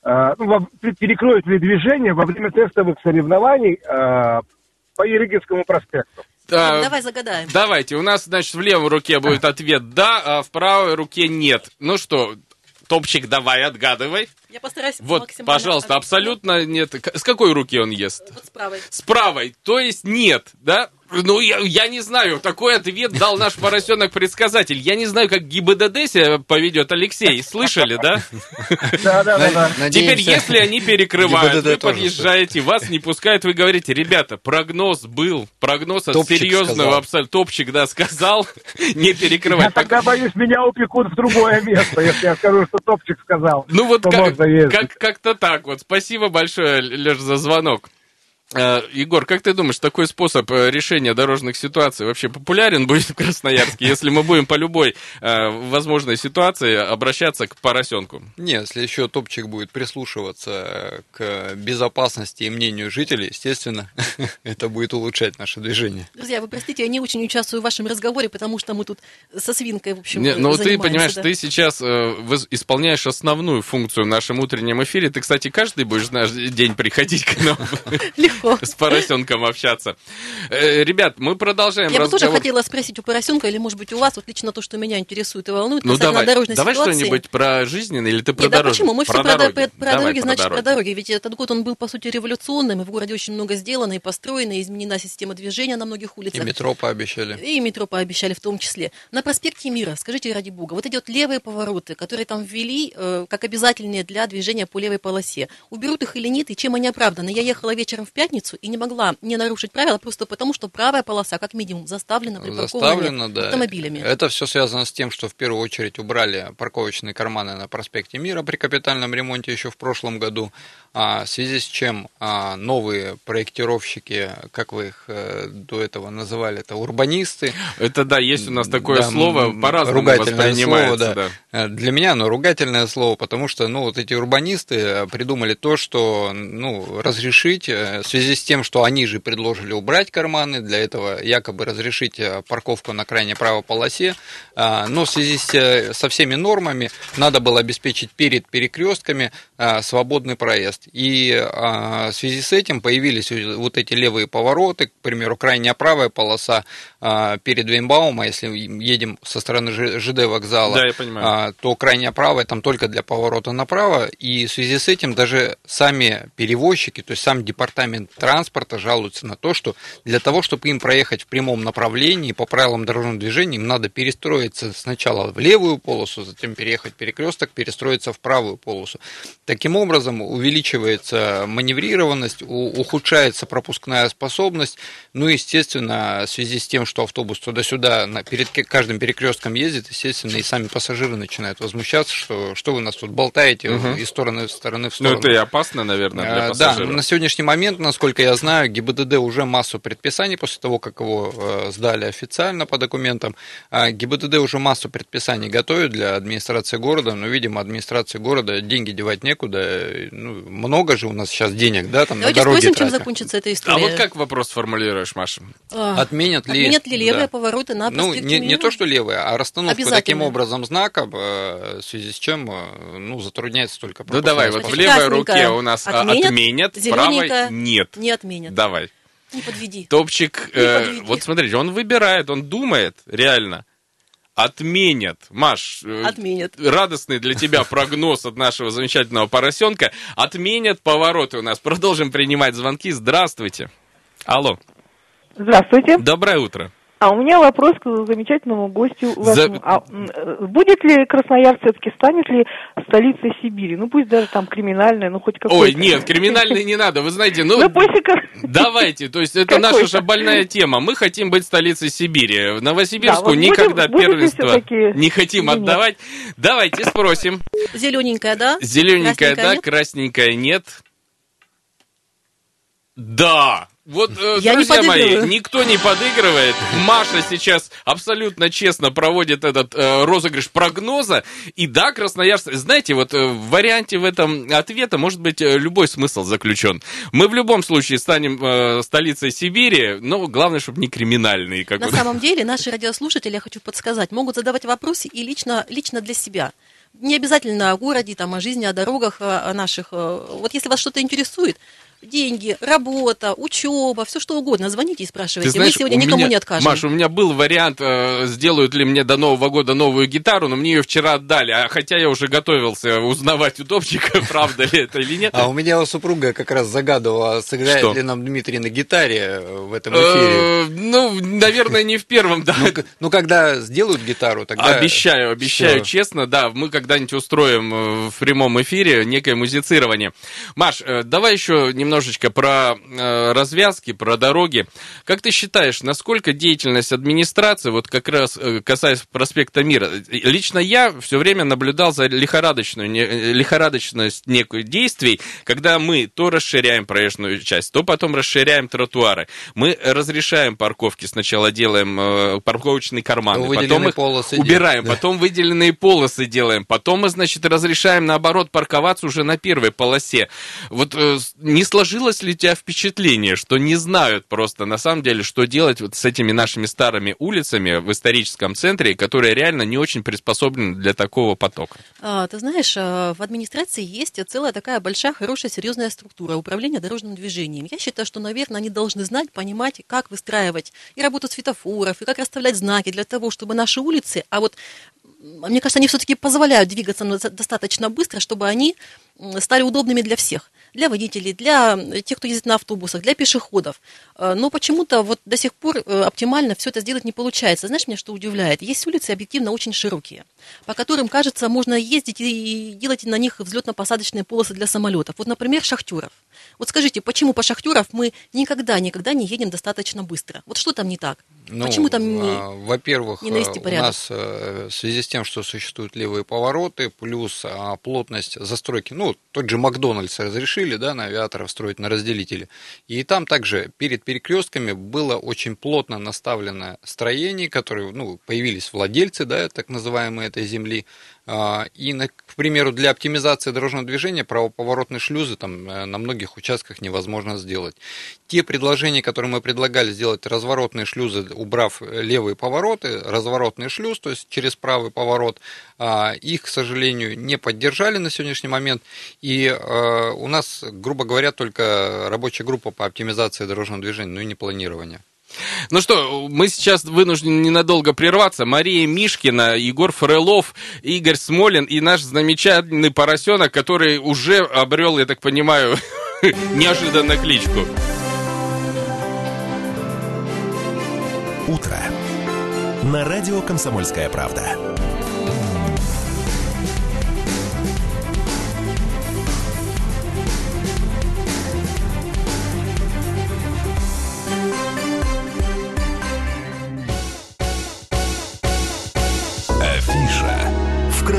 э, ну, во, перекроют ли движение во время тестовых соревнований э, по Ерыгинскому проспекту? Да, давай загадаем. Давайте. У нас, значит, в левой руке будет ответ «да», а в правой руке «нет». Ну что, Топчик, давай, отгадывай. Я постараюсь Вот, пожалуйста, абсолютно нет. С какой руки он ест? Вот с правой. С правой, то есть нет, да? Ну, я, я не знаю, такой ответ дал наш поросенок-предсказатель. Я не знаю, как ГИБДД себя поведет Алексей. Слышали, да? Да, да, да, да. Теперь, если они перекрывают, вы подъезжаете, вас не пускают, вы говорите, ребята, прогноз был, прогноз от серьезного абсолютно, топчик, да, сказал, не Я перекрывать. тогда боюсь, меня упекут в другое место, если я скажу, что топчик сказал. Ну вот как-то так вот. Спасибо большое, Леш, за звонок. Э, Егор, как ты думаешь, такой способ э, решения дорожных ситуаций вообще популярен будет в Красноярске, если мы будем по любой э, возможной ситуации обращаться к поросенку? Не, если еще топчик будет прислушиваться к безопасности и мнению жителей, естественно, это будет улучшать наше движение. Друзья, вы простите, я не очень участвую в вашем разговоре, потому что мы тут со свинкой, в общем, Не, ну ты понимаешь, да. ты сейчас э, исполняешь основную функцию в нашем утреннем эфире. Ты, кстати, каждый будешь наш день приходить к нам Легко. с поросенком общаться. Э, Ребят, мы продолжаем Я бы тоже хотела спросить у поросенка, или, может быть, у вас, вот лично то, что меня интересует и волнует, Ну давай, дорожной давай что-нибудь про жизненный или ты про дорогу? почему? Мы все про, дороги. дороги, значит, дороги. про дороги. Ведь этот год он был, по сути, революционным, и в городе очень много сделано, и построено, и изменена система движения на многих И улицах. метро пообещали. И метро пообещали в том числе. На проспекте Мира, скажите ради бога, вот эти вот левые повороты, которые там ввели э, как обязательные для движения по левой полосе, уберут их или нет, и чем они оправданы? Я ехала вечером в пятницу и не могла не нарушить правила просто потому, что правая полоса, как минимум, заставлена припаркованными да. автомобилями. Это все связано с тем, что в первую очередь убрали парковочные карманы на проспекте Мира при капитальном ремонте еще в прошлом году, а, в связи с чем а, новые проектировщики, как вы их э, до этого называли, это урбанисты. Это да, есть у нас такое Да, слово, по-разному ругательное воспринимается. слово, да. Э, Для меня оно ругательное слово, потому что, ну, вот эти урбанисты э, придумали то, что, ну, разрешить, в связи с тем, что они же предложили убрать карманы, для этого якобы разрешить э, парковку на крайней правой полосе, а, но в связи с, э, со всеми нормами надо было обеспечить перед перекрестками а, свободный проезд. И а, в связи с этим появились вот эти левые повороты, к примеру, крайняя правая полоса перед Вейнбаума, если едем со стороны ЖД вокзала, Да, я понимаю. то крайняя правая там только для поворота направо, и в связи с этим даже сами перевозчики, то есть сам департамент транспорта жалуются на то, что для того, чтобы им проехать в прямом направлении по правилам дорожного движения, им надо перестроиться сначала в левую полосу, затем переехать перекресток, перестроиться в правую полосу. Таким образом увеличивается маневрированность, ухудшается пропускная способность, ну и, естественно, в связи с тем, что автобус туда-сюда перед каждым перекрестком ездит, естественно, и сами пассажиры начинают возмущаться, что, что вы нас тут болтаете из стороны в стороны в Ну, сторону. это и опасно, наверное, для Да, пассажиров. на сегодняшний момент, насколько я знаю, ГИБДД уже массу предписаний после того, как его э, сдали официально по документам. а ГИБДД уже массу предписаний готовит для администрации города, но, видимо, администрации города деньги девать некуда. Ну, много же у нас сейчас денег, да, там Давайте на дороге спросим, чем тратят. закончится эта А история. вот как вопрос формулируешь, Маша? А, Отменят ли... Отменят ли левые да. повороты на Ну, не, не то, что левые, а расстановку таким образом знаков, э, в связи с чем э, ну, затрудняется только Ну давай, вот в левой руке у нас а, отменят, отменят, в правой зелененькая нет. Не отменят. Давай. Не подведи. Топчик, Не э, подведи. вот смотрите, он выбирает, он думает, реально. Отменят. Маш, э, Отменят. радостный для тебя прогноз от нашего замечательного поросенка. Отменят повороты у нас. Продолжим принимать звонки. Здравствуйте. Алло. Здравствуйте. Доброе утро. А у меня вопрос к замечательному гостю вашему. За- А, э, будет ли Красноярск все-таки станет ли столицей Сибири? Ну пусть даже там криминальная, ну хоть какой-то. Ой, нет, криминальный не надо. Вы знаете, ну... Ну кор- Давайте, то есть это наша же больная тема. Мы хотим быть столицей Сибири. Новосибирску Да, вот будем- никогда первенство не хотим отдавать. Давайте спросим. Зелененькая, да? Зелененькая, да, красненькая нет. Да. Вот, э, Я не друзья мои, подыгрываю. никто не подыгрывает. Маша сейчас абсолютно честно проводит этот э, розыгрыш прогноза. И да, Красноярск... Знаете, вот э, в варианте в этом ответа может быть э, любой смысл заключен. Мы в любом случае станем э, столицей Сибири, но главное, чтобы не криминальные. Как На самом деле наши радиослушатели, я хочу подсказать, могут задавать вопросы и лично, лично для себя. Не обязательно о городе, там, о жизни, о дорогах о, о наших. э, Вот если вас что-то интересует, деньги, работа, учеба, все что угодно. Звоните и спрашивайте. Ты знаешь, Мы сегодня у никому меня- не откажем. Маш, у меня был вариант, э, сделают ли мне до Нового года новую гитару, но мне ее вчера отдали. А хотя я уже готовился узнавать у топчика, правда ли это или нет. А у меня супруга как раз загадывала, сыграет ли нам Дмитрий на гитаре э, в этом эфире. Э, Ну, наверное, не в первом, да. Ну, Ну, когда сделают гитару, тогда... Обещаю, обещаю, честно, да, мы когда-нибудь устроим в прямом эфире некое музицирование. Маш, давай еще немножечко про э, развязки, про дороги. Как ты считаешь, насколько деятельность администрации, вот как раз э, касаясь проспекта Мира, лично я все время наблюдал за лихорадочную, не- э, лихорадочность некую действий, когда мы то расширяем проезжую часть, то потом расширяем тротуары. Мы разрешаем парковки, сначала делаем э, парковочные карманы, То потом их полосы убираем, да. потом выделенные полосы делаем, потом мы, значит, разрешаем, наоборот, парковаться уже на первой полосе. Вот э, не сложилось ли у тебя впечатление, что не знают просто, на самом деле, что делать вот с этими нашими старыми улицами в историческом центре, которые реально не очень приспособлены для такого потока? А, Ты знаешь, а, в администрации есть целая такая большая, хорошая, серьезная структура управления дорожным движением. Я считаю, что, наверное, они должны знать, понимать, как выстраивать и работу светофоров, и как расставлять знаки для того, чтобы наши улицы, а вот мне кажется, они все-таки позволяют двигаться достаточно быстро, чтобы они стали удобными для всех. Для водителей, для м, тех, кто ездит на автобусах, для пешеходов. Э, Но почему-то вот до сих пор э, оптимально все это сделать не получается. Знаешь, меня что удивляет? Есть улицы объективно очень широкие, по которым, кажется, можно ездить и делать на них взлетно-посадочные полосы для самолетов. Вот, например, шахтеров. Вот скажите, почему по шахтеров мы никогда-никогда не едем достаточно быстро? Вот что там не так? Ну, почему там не... а, Во-первых, не навести э, у порядок? нас э, в связи с тем, что существуют левые повороты, плюс а, плотность застройки, ну, тот же Макдональдс разрешили, да, на авиаторов строить на разделителе. И там также перед перекрестками было очень плотно наставлено строение, которые, ну, появились владельцы, да, так называемые этой земли. А, И, к примеру, для оптимизации дорожного движения правоповоротные шлюзы там э, на многих участках невозможно сделать. Те предложения, которые мы предлагали сделать разворотные шлюзы, убрав э, левые повороты, разворотный шлюз, то есть через правый поворот, а, их, к сожалению, не поддержали на сегодняшний момент. И э, у нас, грубо говоря, только рабочая группа по оптимизации дорожного движения, ну и не планирование. Ну что, мы сейчас вынуждены ненадолго прерваться. Мария Мишкина, Егор Фролов, Игорь Смолин и наш замечательный поросенок, который уже обрел, я так понимаю, неожиданно кличку. Утро. На радио «Комсомольская правда».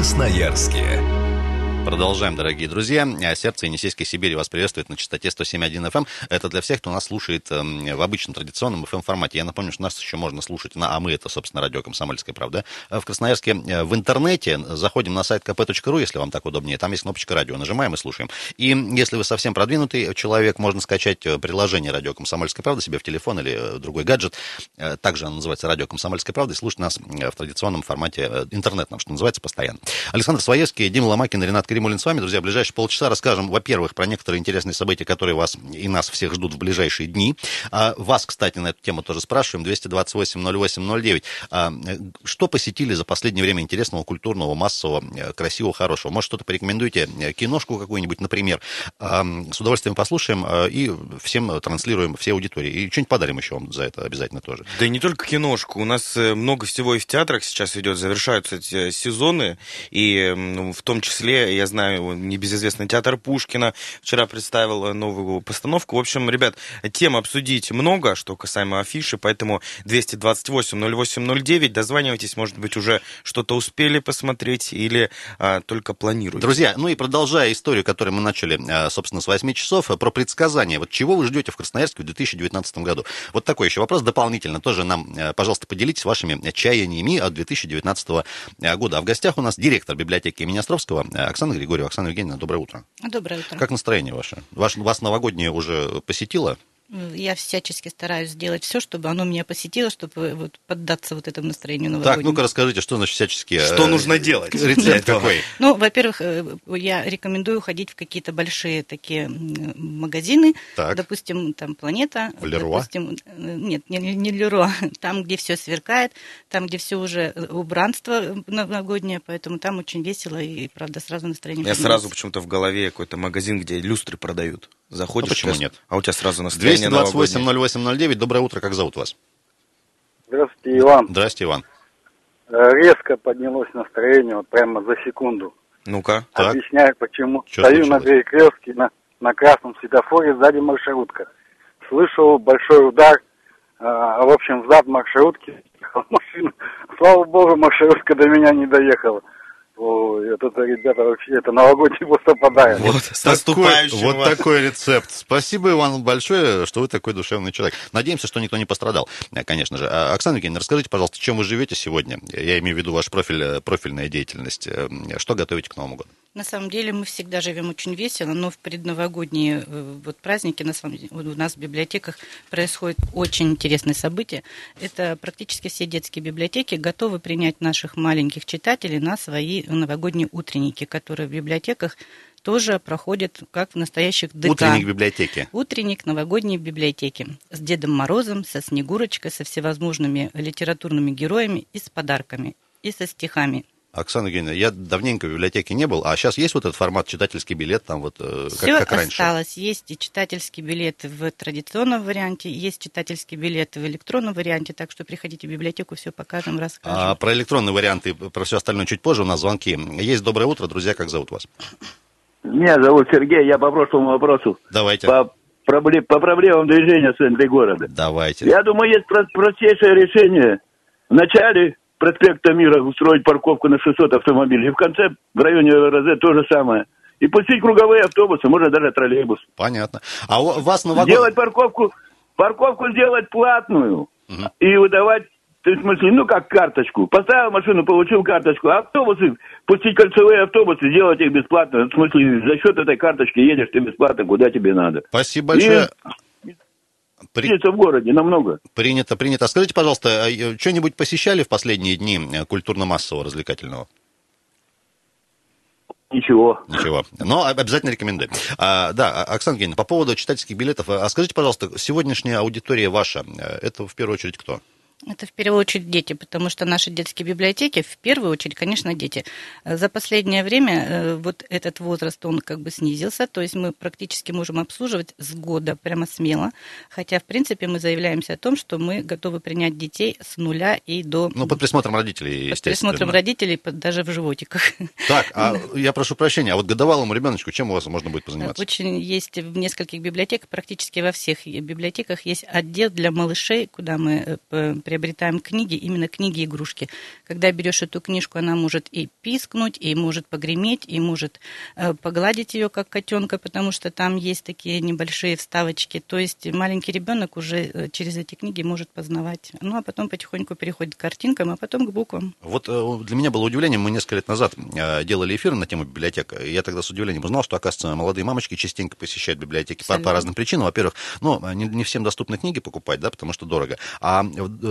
Красноярске. Продолжаем, дорогие друзья. А Сердце Енисейской Сибири вас приветствует на частоте 107.1 FM. Это для всех, кто нас слушает эм, в обычном традиционном FM-формате. Я напомню, что нас еще можно слушать на, а мы это, собственно, радио «Комсомольская правда». В Красноярске э, в интернете заходим на сайт kp.ru, если вам так удобнее. Там есть кнопочка радио. Нажимаем и слушаем. И если вы совсем продвинутый человек, можно скачать э, приложение радио «Комсомольская правда» себе в телефон или э, другой гаджет. Э, Также оно называется радио «Комсомольская правда» и слушать нас э, в традиционном формате э, интернетном, что называется, постоянно. Александр Своевский, Дима Ломакин, Ренат Кремулин с вами. Друзья, в ближайшие полчаса расскажем, во-первых, про некоторые интересные события, которые вас и нас всех ждут в ближайшие дни. А вас, кстати, на эту тему тоже спрашиваем. 228-08-09. А, что посетили за последнее время интересного, культурного, массового, э, красивого, хорошего? Может, что-то порекомендуете? Киношку какую-нибудь, например. А, С удовольствием послушаем э, и всем транслируем, все аудитории. И что-нибудь подарим еще вам за это обязательно тоже. Да и не только киношку. У нас э, много всего и в театрах сейчас идет, завершаются эти э, сезоны. И в том числе, я знаю, небезызвестный театр Пушкина вчера представил э, новую постановку. В общем, ребят, тем обсудить много, что касаемо афиши, поэтому 228-08-09, дозванивайтесь, может быть, уже что-то успели посмотреть или а, только планируете. Друзья, ну и продолжая историю, которую мы начали, э, собственно, с 8 часов, э, про предсказания. Вот чего вы ждете в Красноярске в 2019 году? Вот такой еще вопрос дополнительно. Тоже нам, э, пожалуйста, поделитесь вашими чаяниями от 2019 года. А в гостях у нас директор библиотеки имени Островского э, Оксана Григорьева. Оксана Евгеньевна, доброе утро. Доброе утро. Как настроение ваше? Ваш, вас новогоднее уже посетило? Я всячески стараюсь сделать все, чтобы оно меня посетило, чтобы вот поддаться вот этому настроению Так, новогоднему. ну-ка расскажите, что значит всячески... Что э, нужно делать Рецепт какой? Ну, во-первых, э, я рекомендую ходить в какие-то большие такие магазины, Так. допустим, там Планета, В Леруа? допустим, э, нет, не, не Леруа, там, где все сверкает, там, где все уже убранство новогоднее, поэтому там очень весело и, правда, сразу настроение. Поднимается. сразу почему-то в голове какой-то магазин, где люстры продают. Заходишь, А почему тебя- нет? а у тебя сразу настроение 228 новогоднее. 08 09. Доброе утро, как зовут вас? Здравствуйте, Иван. Здрасте, Иван. Э, Резко поднялось настроение, вот прямо за секунду. Ну-ка. Так. Объясняю, почему. Чё Стою на случилось? перекрестке, на, на красном светофоре, сзади маршрутка. Слышу большой удар, э, а, в общем, взад маршрутки машина. Слава богу, маршрутка до меня не доехала. Ой, это, ребята, вообще, это новогодний просто подарок. Вот, с Такой- вот такой рецепт. Спасибо, Иван, большое, что вы такой душевный человек. Надеемся, что никто не пострадал, э, конечно же. А, Оксана Евгеньевна, расскажите, пожалуйста, чем вы живете сегодня? Я имею в виду ваш профиль, э, профильная деятельность. Э, Что готовите к Новому году? На самом деле мы всегда живем очень весело, но в предновогодние э, вот праздники на самом деле, у нас в библиотеках происходят очень интересные события. Это практически все детские библиотеки готовы принять наших маленьких читателей на свои новогодние утренники, которые в библиотеках тоже проходят как в настоящих ДК. Утренник библиотеки. Утренник новогодней библиотеки с Дедом Морозом, со Снегурочкой, со всевозможными литературными героями и с подарками, и со стихами. Оксана Евгеньевна, я давненько в библиотеке не был, а сейчас есть вот этот формат читательский билет, там вот э, как, Все как раньше? осталось. Есть и читательский билет в традиционном варианте, есть читательский билет в электронном варианте, так что приходите в библиотеку, все покажем, расскажем. А, про электронные варианты, про все остальное чуть позже. У нас звонки. Есть доброе утро, друзья, как зовут вас? Меня зовут Сергей, я по прошлому вопросу. Давайте. По, пробле- по проблемам движения в центре города. Давайте. Я думаю, есть про- простейшее решение. В начале проспекта Мира устроить парковку на 600 автомобилей. И в конце, в районе РЗ, то же самое. И пустить круговые автобусы, может даже троллейбус. Понятно. А у вас новогодний... Сделать парковку, парковку сделать платную. И выдавать, то есть, в смысле, ну как карточку. Поставил машину, получил карточку. А автобусы, пустить кольцевые автобусы, сделать их бесплатно. В смысле, за счет этой карточки едешь ты бесплатно, куда тебе надо. Спасибо большое. При... в городе намного. Принято, принято. А скажите, пожалуйста, а, э, что-нибудь посещали в последние дни э, культурно-массового развлекательного? Ничего. Ничего. Но обязательно рекомендую. А, да, Оксана Евгеньевна, по поводу читательских билетов. А скажите, пожалуйста, сегодняшняя аудитория ваша, э, это в первую очередь кто? Это в первую очередь дети, потому что наши детские библиотеки, в первую очередь, конечно, дети. За последнее время э, вот этот возраст, он как бы снизился, то есть мы практически можем обслуживать с года прямо смело, хотя, в принципе, мы заявляемся о том, что мы готовы принять детей с нуля и до... Ну, под присмотром родителей, под присмотром родителей, даже в животиках. Так, а я прошу прощения, а вот годовалому ребеночку чем у вас можно будет позаниматься? Очень есть в нескольких библиотеках, практически во всех библиотеках есть отдел для малышей, куда мы э, приобретаем книги, именно книги-игрушки. Когда берешь эту книжку, она может и пискнуть, и может погреметь, и может э, погладить ее как котенка, потому что там есть такие небольшие вставочки. То есть маленький ребенок уже э, через эти книги может познавать. Ну а потом потихоньку переходит к картинкам, а потом к буквам. Вот э, для меня было удивлением, мы несколько лет назад делали эфир на тему библиотек, и я тогда с удивлением узнал, что, оказывается, молодые мамочки частенько посещают библиотеки по, по разным причинам. Во-первых, ну, не, не всем доступны книги покупать, да, потому что дорого. А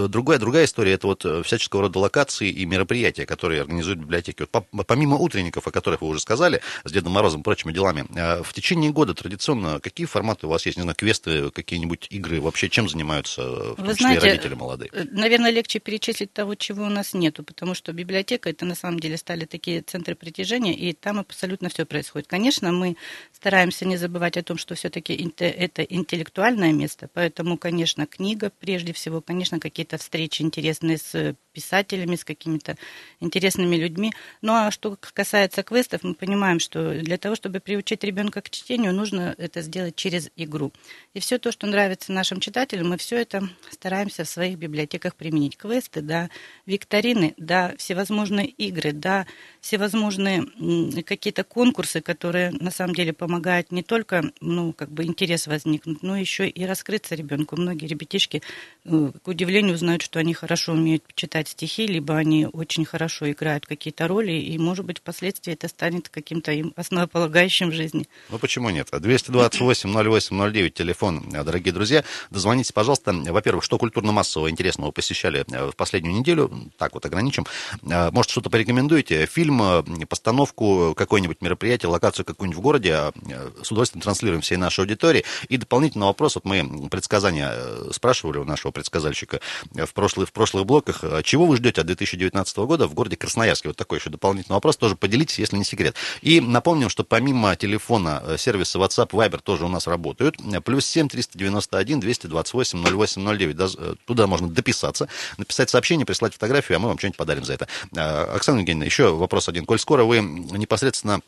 другая, другая история, это вот э, всяческого рода локации и мероприятия, которые организуют библиотеки. Вот по- помимо утренников, о которых вы уже сказали, с Дедом Морозом и прочими делами, э, в течение года традиционно какие форматы у вас есть? Не знаю, квесты, какие-нибудь игры? Вообще чем занимаются, э, в том Вы числе и знаете, родители молодые? наверное, легче перечислить того, чего у нас нету, потому что библиотека это на самом деле стали такие центры притяжения, и там абсолютно все происходит. Конечно, мы стараемся не забывать о том, что все-таки это интеллектуальное место, поэтому, конечно, книга прежде всего, конечно, какие-то встречи интересные с писателями, с какими-то интересными людьми. Ну а что касается квестов, мы понимаем, что для того, чтобы приучить ребенка к чтению, нужно это сделать через игру. И все то, что нравится нашим читателям, мы все это стараемся в своих библиотеках применить. Квесты, да, викторины, да, всевозможные игры, да, всевозможные какие-то конкурсы, которые на самом деле помогают не только, ну, как бы интерес возникнуть, но еще и раскрыться ребенку. Многие ребятишки, э, к удивлению, узнают узнают, что они хорошо умеют читать стихи, либо они очень хорошо играют какие-то роли, и, может быть, впоследствии это станет каким-то им основополагающим в жизни. Ну, почему нет? 228-08-09, телефон, дорогие друзья. Дозвоните, пожалуйста. Во-первых, что культурно-массового интересного посещали в последнюю неделю? Так вот, ограничим. Может, что-то порекомендуете? Фильм, постановку, какое-нибудь мероприятие, локацию какую-нибудь в городе. С удовольствием транслируем всей нашей аудитории. И дополнительный вопрос. Вот мы предсказания спрашивали у нашего предсказальщика в, прошлых, в прошлых блоках. Чего вы ждете от 2019 года в городе Красноярске? Вот такой еще дополнительный вопрос. Тоже поделитесь, если не секрет. И напомним, что помимо телефона, э, сервиса WhatsApp, Viber тоже у нас работают. Плюс 7 391 228 08 09. Туда можно дописаться, написать сообщение, прислать фотографию, а мы вам что-нибудь подарим за это. Э, Оксана Евгеньевна, еще вопрос один. Коль скоро вы непосредственно Э,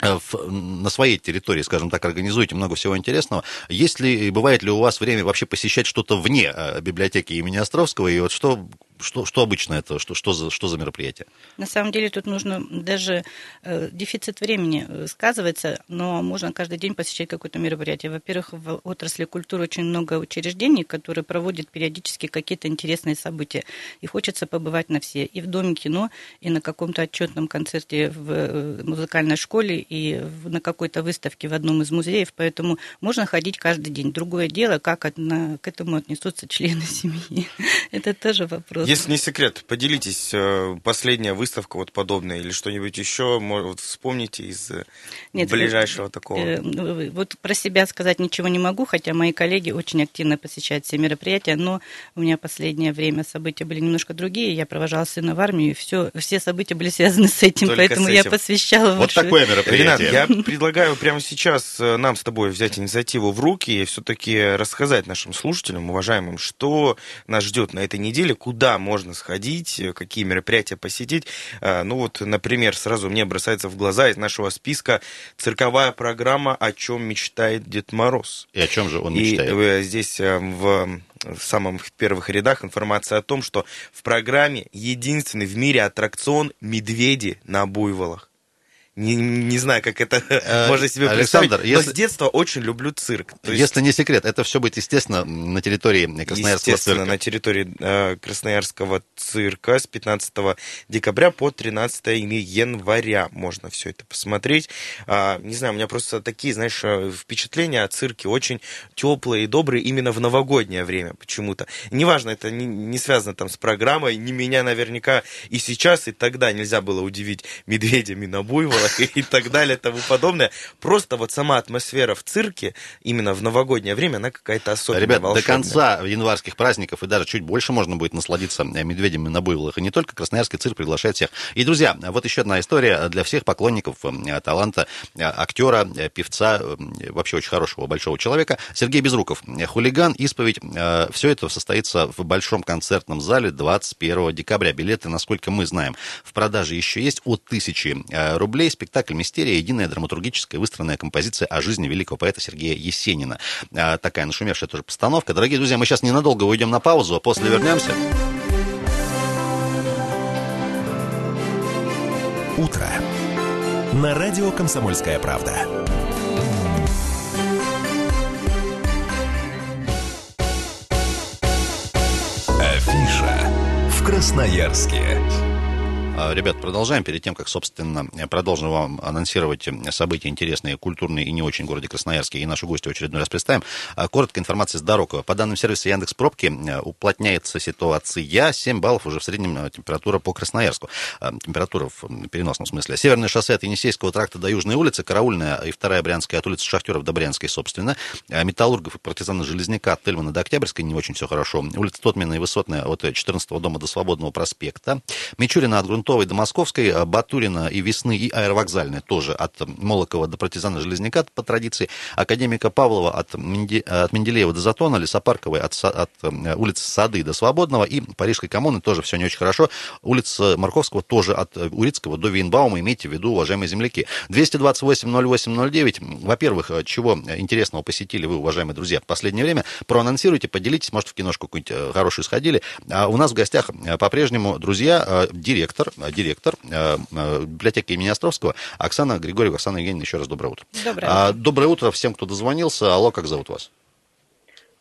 в, на своей территории, скажем так, организуете много всего интересного. Есть ли, бывает ли у вас время вообще посещать что-то вне э, библиотеки имени Островского? И вот что что, что обычно это? Что, что, за, что за мероприятие? На самом деле тут нужно даже э, дефицит времени э, сказывается, но можно каждый день посещать какое-то мероприятие. Во-первых, в отрасли культуры очень много учреждений, которые проводят периодически какие-то интересные события. И хочется побывать на все. И в Доме кино, и на каком-то отчетном концерте в э, музыкальной школе, и на какой-то выставке в одном из музеев. Поэтому можно ходить каждый день. Другое дело, как к этому отнесутся члены семьи. Это тоже вопрос. Если не секрет, поделитесь, э, последняя выставка вот подобная или что-нибудь еще, вот вспомните из э, Нет, ближайшего вот, такого. Э, ну, вот про себя сказать ничего не могу, хотя мои коллеги очень активно посещают все мероприятия, но у меня последнее время события были немножко другие, я провожала сына в армию, и все, все события были связаны с этим, Только поэтому с этим. я посвящала... Вот такое мероприятие. Ренат, я предлагаю прямо сейчас нам с тобой взять инициативу в руки и все-таки рассказать нашим слушателям, уважаемым, что нас ждет на этой неделе, куда можно сходить, э, какие мероприятия посетить. Э, ну вот, например, сразу мне бросается в глаза из нашего списка цирковая программа «О чем мечтает Дед Мороз». И о чем же он мечтает? И э, здесь в в самых первых рядах информация о том, что в программе единственный в мире аттракцион «Медведи на буйволах». Не, не знаю, как это э, можно себе Александр, представить, если... но с детства очень люблю цирк. То если не секрет, это все будет, естественно, на территории Красноярского естественно, цирка. на территории э, Красноярского цирка с 15 декабря по 13 января можно все это посмотреть. А, не знаю, у меня просто такие, знаешь, э, впечатления о цирке очень теплые и добрые именно в новогоднее время почему-то. Неважно, это не, не связано там с программой, не меня наверняка и сейчас, и тогда нельзя было удивить медведями на буйвол, и так далее и тому подобное. Просто вот сама атмосфера в цирке, именно в новогоднее время, она какая-то особенная, Ребят, волшебная. до конца январских праздников и даже чуть больше можно будет насладиться медведями на буйволах. И не только Красноярский цирк приглашает всех. И, друзья, вот еще одна история для всех поклонников э, таланта э, актера, э, певца, вообще очень хорошего большого человека. Сергей Безруков. Хулиган, исповедь. Все это состоится в Большом концертном зале 21 декабря. Билеты, насколько мы знаем, в продаже еще есть от тысячи рублей спектакль «Мистерия» — единая драматургическая выстроенная композиция о жизни великого поэта Сергея Есенина. А, такая нашумевшая тоже постановка. Дорогие друзья, мы сейчас ненадолго уйдем на паузу, а после вернемся. Утро. На радио «Комсомольская правда». Афиша в Красноярске. А, ребят, продолжаем. Перед тем, как, собственно, продолжим вам анонсировать события интересные, культурные и не очень в городе Красноярске, и наши гости в очередной раз представим. А, коротко информация с дорог. По данным сервиса Яндекс Пробки, э, уплотняется ситуация. 7 баллов уже в среднем э, температура по Красноярску. А, температура в переносном смысле. Северное шоссе от Енисейского тракта до Южной улицы, Караульная и вторая Брянская от улицы Шахтеров до Брянской, собственно. Металлургов и партизана Железняка от Тельмана до Октябрьской не очень все хорошо. Улица Тотмина и Высотная от 14 дома до Свободного проспекта. Мичурина от Грунтовой Ростовой до Московской, а Батурина и Весны, и Аэровокзальная тоже от Молокова до партизана Железняка по традиции, Академика Павлова от, Менде, от Менделеева до Затона, Лесопарковой от, от э, улицы Сады до Свободного и Парижской коммуны тоже все не очень хорошо. Улица Марковского тоже от э, Урицкого до Вейнбаума, имейте в виду, уважаемые земляки. 228-08-09. Во-первых, э, чего интересного посетили вы, уважаемые друзья, в последнее время? Проанонсируйте, поделитесь, может, в киношку какую-нибудь хорошую сходили. А у нас в гостях по-прежнему, друзья, директор директор э, э, библиотеки имени Островского Оксана Григорьева. Оксана Евгеньевна, еще раз доброе утро. Доброе а, утро. Доброе утро всем, кто дозвонился. Алло, как зовут вас?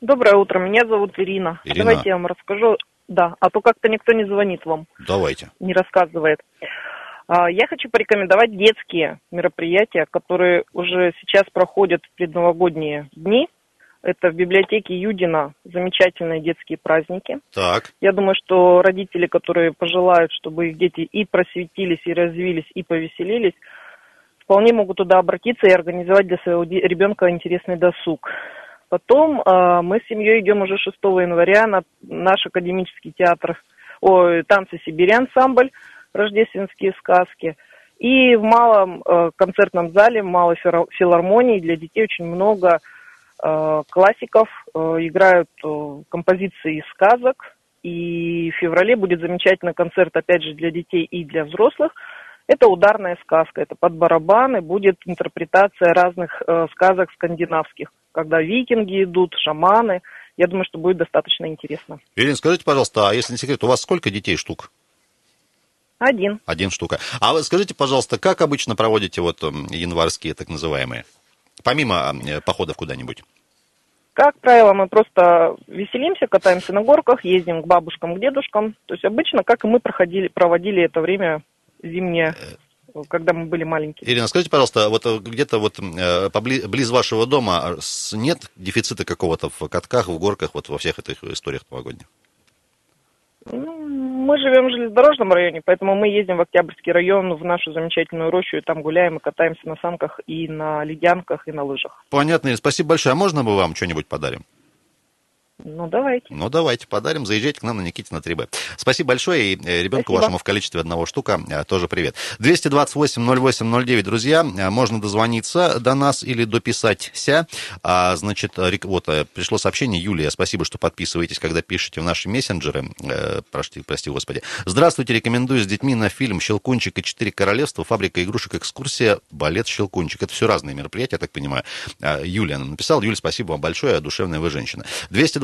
Доброе утро, меня зовут Ирина. Ирина. Давайте я вам расскажу Да, а то как-то никто не звонит вам, Давайте. не рассказывает. А, Я хочу порекомендовать детские мероприятия, которые уже сейчас проходят в предновогодние дни. Это в библиотеке Юдина замечательные детские праздники. Так. Я думаю, что родители, которые пожелают, чтобы их дети и просветились, и развились, и повеселились, вполне могут туда обратиться и организовать для своего ребенка интересный досуг. Потом э, мы с семьей идем уже 6 января на наш академический театр, ой, танцы Сибири ансамбль, рождественские сказки. И в малом э, концертном зале, в малой филар- филармонии для детей очень много классиков, э, играют э, композиции из сказок. И в феврале будет замечательный концерт, опять же, для детей и для взрослых. Это ударная сказка, это под барабаны, будет интерпретация разных э, сказок скандинавских, когда викинги идут, шаманы. Я думаю, что будет достаточно интересно. Ирина, скажите, пожалуйста, а если не секрет, у вас сколько детей штук? Один. Один штука. А вы скажите, пожалуйста, как обычно проводите вот январские так называемые? Помимо э, походов куда-нибудь. Как правило, мы просто веселимся, катаемся на горках, ездим к бабушкам, к дедушкам. То есть обычно, как и мы проходили, проводили это время зимнее, когда мы были маленькие. Ирина, скажите, пожалуйста, вот э, где-то вот э, побли- близ вашего дома э, с- нет дефицита какого-то в катках, в горках, вот во всех этих историях новогодних? Ну, мы живем в железнодорожном районе, поэтому мы ездим в Октябрьский район, в нашу замечательную рощу, и там гуляем и катаемся на санках, и на ледянках, и на лыжах. Понятно, спасибо большое. А можно мы вам что-нибудь подарим? Ну, давайте. Ну, давайте подарим. Заезжайте к нам на Никитина 3Б. Спасибо большое. И э, ребенку Спасибо. вашему в количестве одного штука э, тоже привет. 228-08-09, друзья. э, Можно дозвониться до нас или дописаться. А, значит, вот пришло сообщение. Юлия, спасибо, что подписываетесь, когда пишете в наши мессенджеры. Э, Прости, прости, господи. Здравствуйте, рекомендую с детьми на фильм «Щелкунчик и четыре королевства. Фабрика игрушек. Экскурсия. Балет «Щелкунчик». Это все разные мероприятия, я так понимаю. Юлия нам написала. Юля, спасибо вам большое. Душевная вы женщина.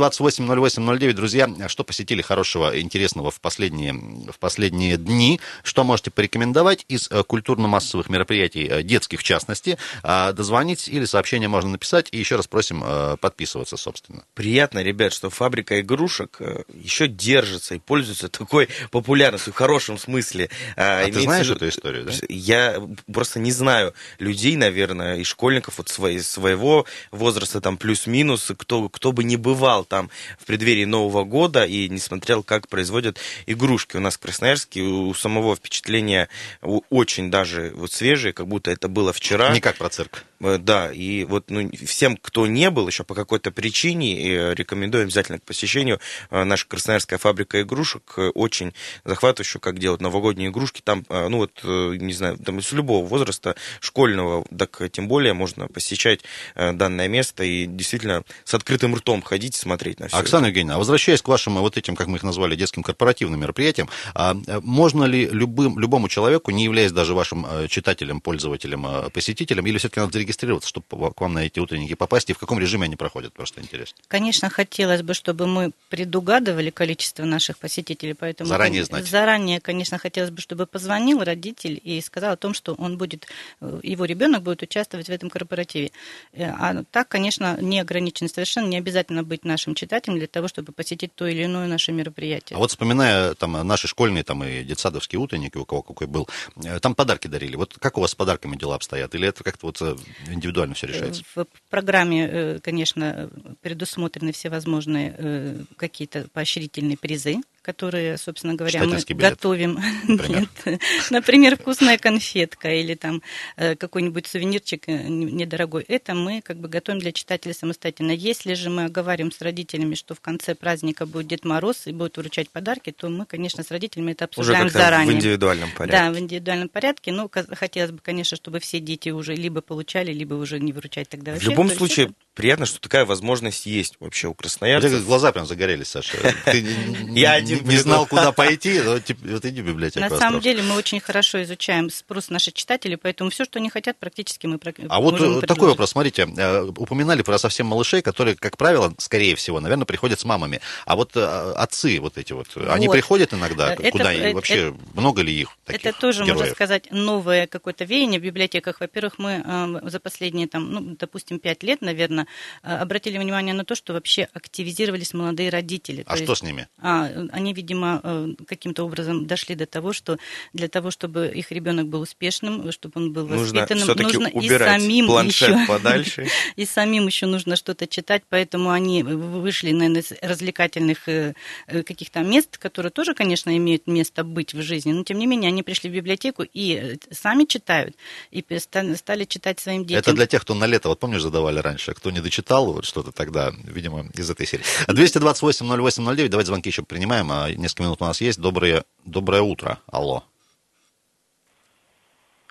228-08-09, друзья. Что посетили хорошего, интересного в последние, в последние дни? Что можете порекомендовать из э, культурно-массовых мероприятий, э, детских в частности? А, Дозвонить или сообщение можно написать. И еще раз просим э, подписываться, собственно. Приятно, ребят, что фабрика игрушек еще держится и пользуется такой популярностью в хорошем смысле. А ты Имеется знаешь эту историю, да? Я просто не знаю людей, наверное, и школьников вот своего возраста, там плюс-минус, кто, кто бы не бывал там в преддверии Нового года и не смотрел, как производят игрушки. У нас в Красноярске у самого впечатление у- очень даже вот свежее, как будто это было вчера. Не как про цирк. Э, Да, и вот ну, всем, кто не был еще по какой-то причине, рекомендую обязательно к посещению. Э, Наша красноярская фабрика игрушек э, очень захватывающая, как делать новогодние игрушки. Там, ну вот, не знаю, там с любого возраста, школьного, так тем более можно посещать данное место и действительно с открытым ртом ходить и смотреть на все. Оксана Евгеньевна, а возвращаясь к вашим вот этим, как мы их назвали, детским корпоративным мероприятиям, а, э, можно ли любым, любому человеку, не являясь даже вашим э, читателем, пользователем, э, посетителем, или все-таки надо зарегистрироваться, чтобы к вам на эти утренники попасть, и в каком режиме они проходят, просто интересно. Конечно, хотелось бы, чтобы мы предугадывали количество наших посетителей, поэтому Заранее знать. заранее, конечно, хотелось бы, чтобы позвонил родитель и сказал о том, что он будет, э, его ребенок будет участвовать в этом корпоративе. А так, конечно, не ограничено совершенно, не обязательно быть нашим читателем для того, чтобы посетить то или иное наше мероприятие. А вот вспоминая там наши школьные там и детсадовские утренники, у кого какой был, э, там подарки дарили. Вот как у вас с подарками дела обстоят? Или это как-то вот э, индивидуально все решается? В программе, э, конечно, предусмотрены всевозможные э, какие-то поощрительные призы, которые, собственно говоря, мы билет, готовим. например. Нет. Например, вкусная конфетка или там э, какой-нибудь сувенирчик э, не- недорогой. Это мы как бы готовим для читателей самостоятельно. Если же мы оговариваем с родителями, что в конце праздника будет Дед Мороз и будет вручать подарки, то мы, конечно, с родителями это Уже обсуждаем как-то заранее. в индивидуальном порядке. Да, в индивидуальном порядке. Ка- хотелось бы, конечно, чтобы все дети уже либо получали, либо уже не выручать тогда В вообще. любом То есть случае, это- приятно, что такая возможность есть вообще у У тебя красноярцев. глаза прям загорелись, Саша. Ты не- Я не- знал, куда пойти, но вот иди в библиотеку. На самом деле мы очень хорошо изучаем спрос наших читателей, поэтому все, что они хотят, практически мы А вот э, такой вопрос, смотрите, э, упоминали про совсем малышей, которые, как правило, скорее всего, наверное, приходят с мамами. А вот э, отцы вот эти вот, они приходят иногда куда и вообще много ли их таких Это тоже, можно сказать, новое какое-то веяние в библиотеках. Во-первых, мы за последние, там, ну, допустим, пять лет, наверное, обратили внимание на то, что вообще активизировались молодые родители. А То что есть, с ними? а, они, видимо, э, каким-то образом дошли до того, что для того, чтобы их ребенок был успешным, чтобы он был Нужно воспитанным, нужно и самим планшет еще, подальше. и самим еще нужно что-то читать, поэтому они вышли, наверное, из развлекательных э, э, каких-то мест, которые тоже, конечно, имеют место быть в жизни, но тем не менее они пришли в библиотеку и э, сами читают, и стали читать своим детям. Это для тех, кто на лето, вот помнишь, задавали раньше, кто не дочитал, вот что-то тогда, видимо, из этой серии. 228-08-09, давайте звонки еще принимаем, а несколько минут у нас есть. Доброе, доброе утро, алло.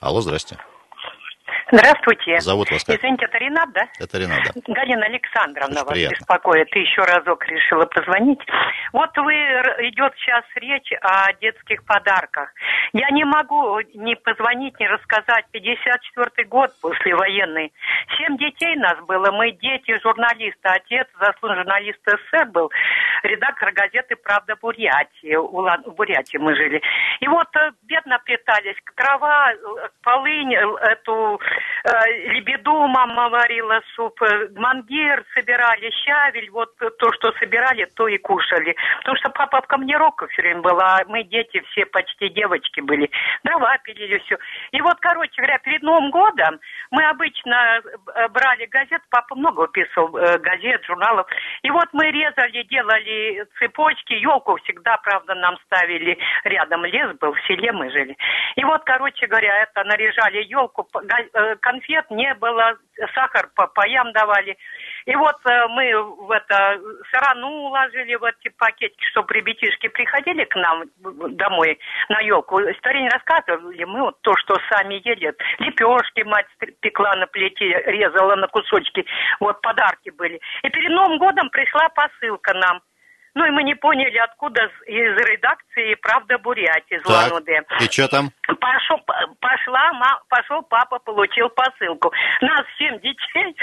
Алло, здрасте. Здравствуйте. Зовут вас как? Извините, это Ренат, да? Это Ренат, да. Галина Александровна Очень вас приятно. беспокоит. И еще разок решила позвонить. Вот вы идет сейчас речь о детских подарках. Я не могу не позвонить, не рассказать. 54-й год послевоенный. Семь детей нас было. Мы дети журналиста. Отец заслуженный журналист СССР был. Редактор газеты «Правда Бурятии». Улан- В Бурятии мы жили. И вот э, бедно питались. Трава, э, полынь, э, эту лебеду мама варила суп, э, мангир собирали, щавель, вот э, то, что собирали, то и кушали. Потому что папа в командировках все время был, а мы дети все почти девочки были. Дрова пилили все. И вот, короче говоря, перед Новым годом мы обычно э, брали газет, папа много выписывал э, газет, журналов. И вот мы резали, делали цепочки, елку всегда, правда, нам ставили рядом. Лес был, в селе мы жили. И вот, короче говоря, это наряжали елку, конфет не было, сахар по паям давали. И вот э, мы в это сарану уложили в эти пакетики, чтобы ребятишки приходили к нам домой на елку. Старень рассказывали, мы вот то, что сами ели. Лепешки мать пекла на плите, резала на кусочки. Вот подарки были. И перед Новым годом пришла посылка нам. Ну и мы не поняли, откуда из редакции «Правда Бурятии» из Так, Улан-Удэ. и что там? Пошел, пошла, ма- пошел папа, получил посылку. Нас семь детей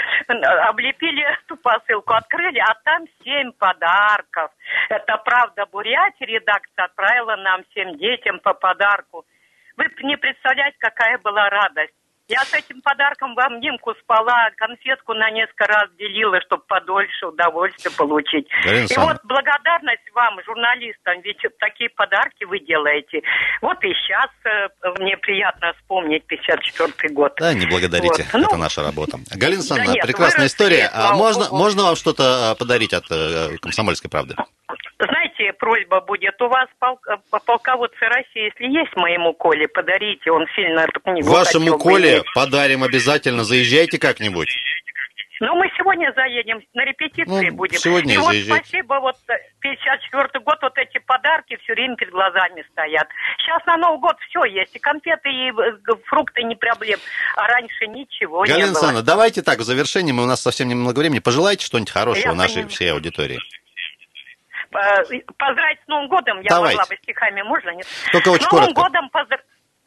облепили эту посылку, открыли, а там семь подарков. Это правда Бурятия, редакция отправила нам всем детям по подарку. Вы не представляете, какая была радость. Я с этим подарком в обнимку спала, конфетку на несколько раз делила, чтобы подольше удовольствие получить. Галина И вот благодарность вам, журналистам, ведь такие подарки вы делаете. Вот и сейчас мне приятно вспомнить 54 год. Да, не благодарите, Вот. Ну, это наша работа. Галина Александровна, нет, прекрасная история. А слава можно, можно вам что-то а, подарить от э, «Комсомольской правды»? Знаете, просьба будет, у вас пол- э, полководцы России, если есть моему Коле, подарите, он сильно эту книгу Вашему Коле иметь. подарим обязательно. Заезжайте как-нибудь. Ну, мы сегодня заедем, на репетиции Ну, будем. сегодня и вот заезжайте. спасибо, вот э, 54 год, вот эти подарки все время перед глазами стоят. Сейчас на Новый год все есть, и конфеты, и э, фрукты не проблем. А раньше ничего Галина не было. Александровна, давайте так, в завершении, мы, у нас совсем немного времени, пожелайте что-нибудь хорошего Я нашей понимаю. всей аудитории. Поздравить с Новым годом, я Давайте. могла бы стихами, можно, нет? Только очень с Новым коротко. годом поздр-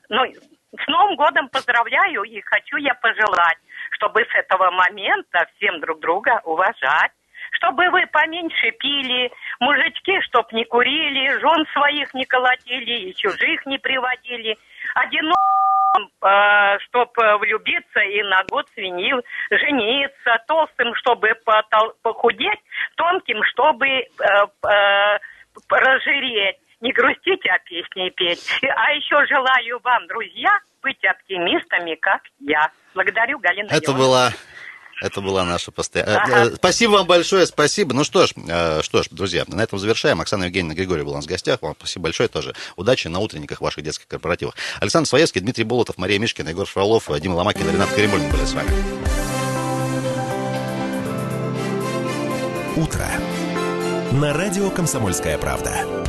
ну, с Новым годом поздравляю и хочу я пожелать, чтобы с этого момента всем друг друга уважать, чтобы вы поменьше пили, мужички, чтоб не курили, жен своих не колотили и чужих не приводили, одиноким, э, чтоб э, влюбиться и на год свинил, жениться, толстым, чтобы потол- похудеть, тонким, чтобы э, э, разжиреть. Не грустите, а песни петь. А еще желаю вам, друзья, быть оптимистами, как я. Благодарю, Галина Это Ивановна. была... Это была наша постоянная... Ага. Спасибо вам большое, спасибо. Ну что ж, э, что ж, друзья, на этом завершаем. Оксана Евгеньевна Григорьева была у нас в гостях. Вам спасибо большое тоже. Удачи на утренниках ваших детских корпоративах. Александр Своевский, Дмитрий Болотов, Мария Мишкина, Егор Фролов, Дима Ломакин, Ренат Каримулин были с вами. Утро. На радио «Комсомольская правда».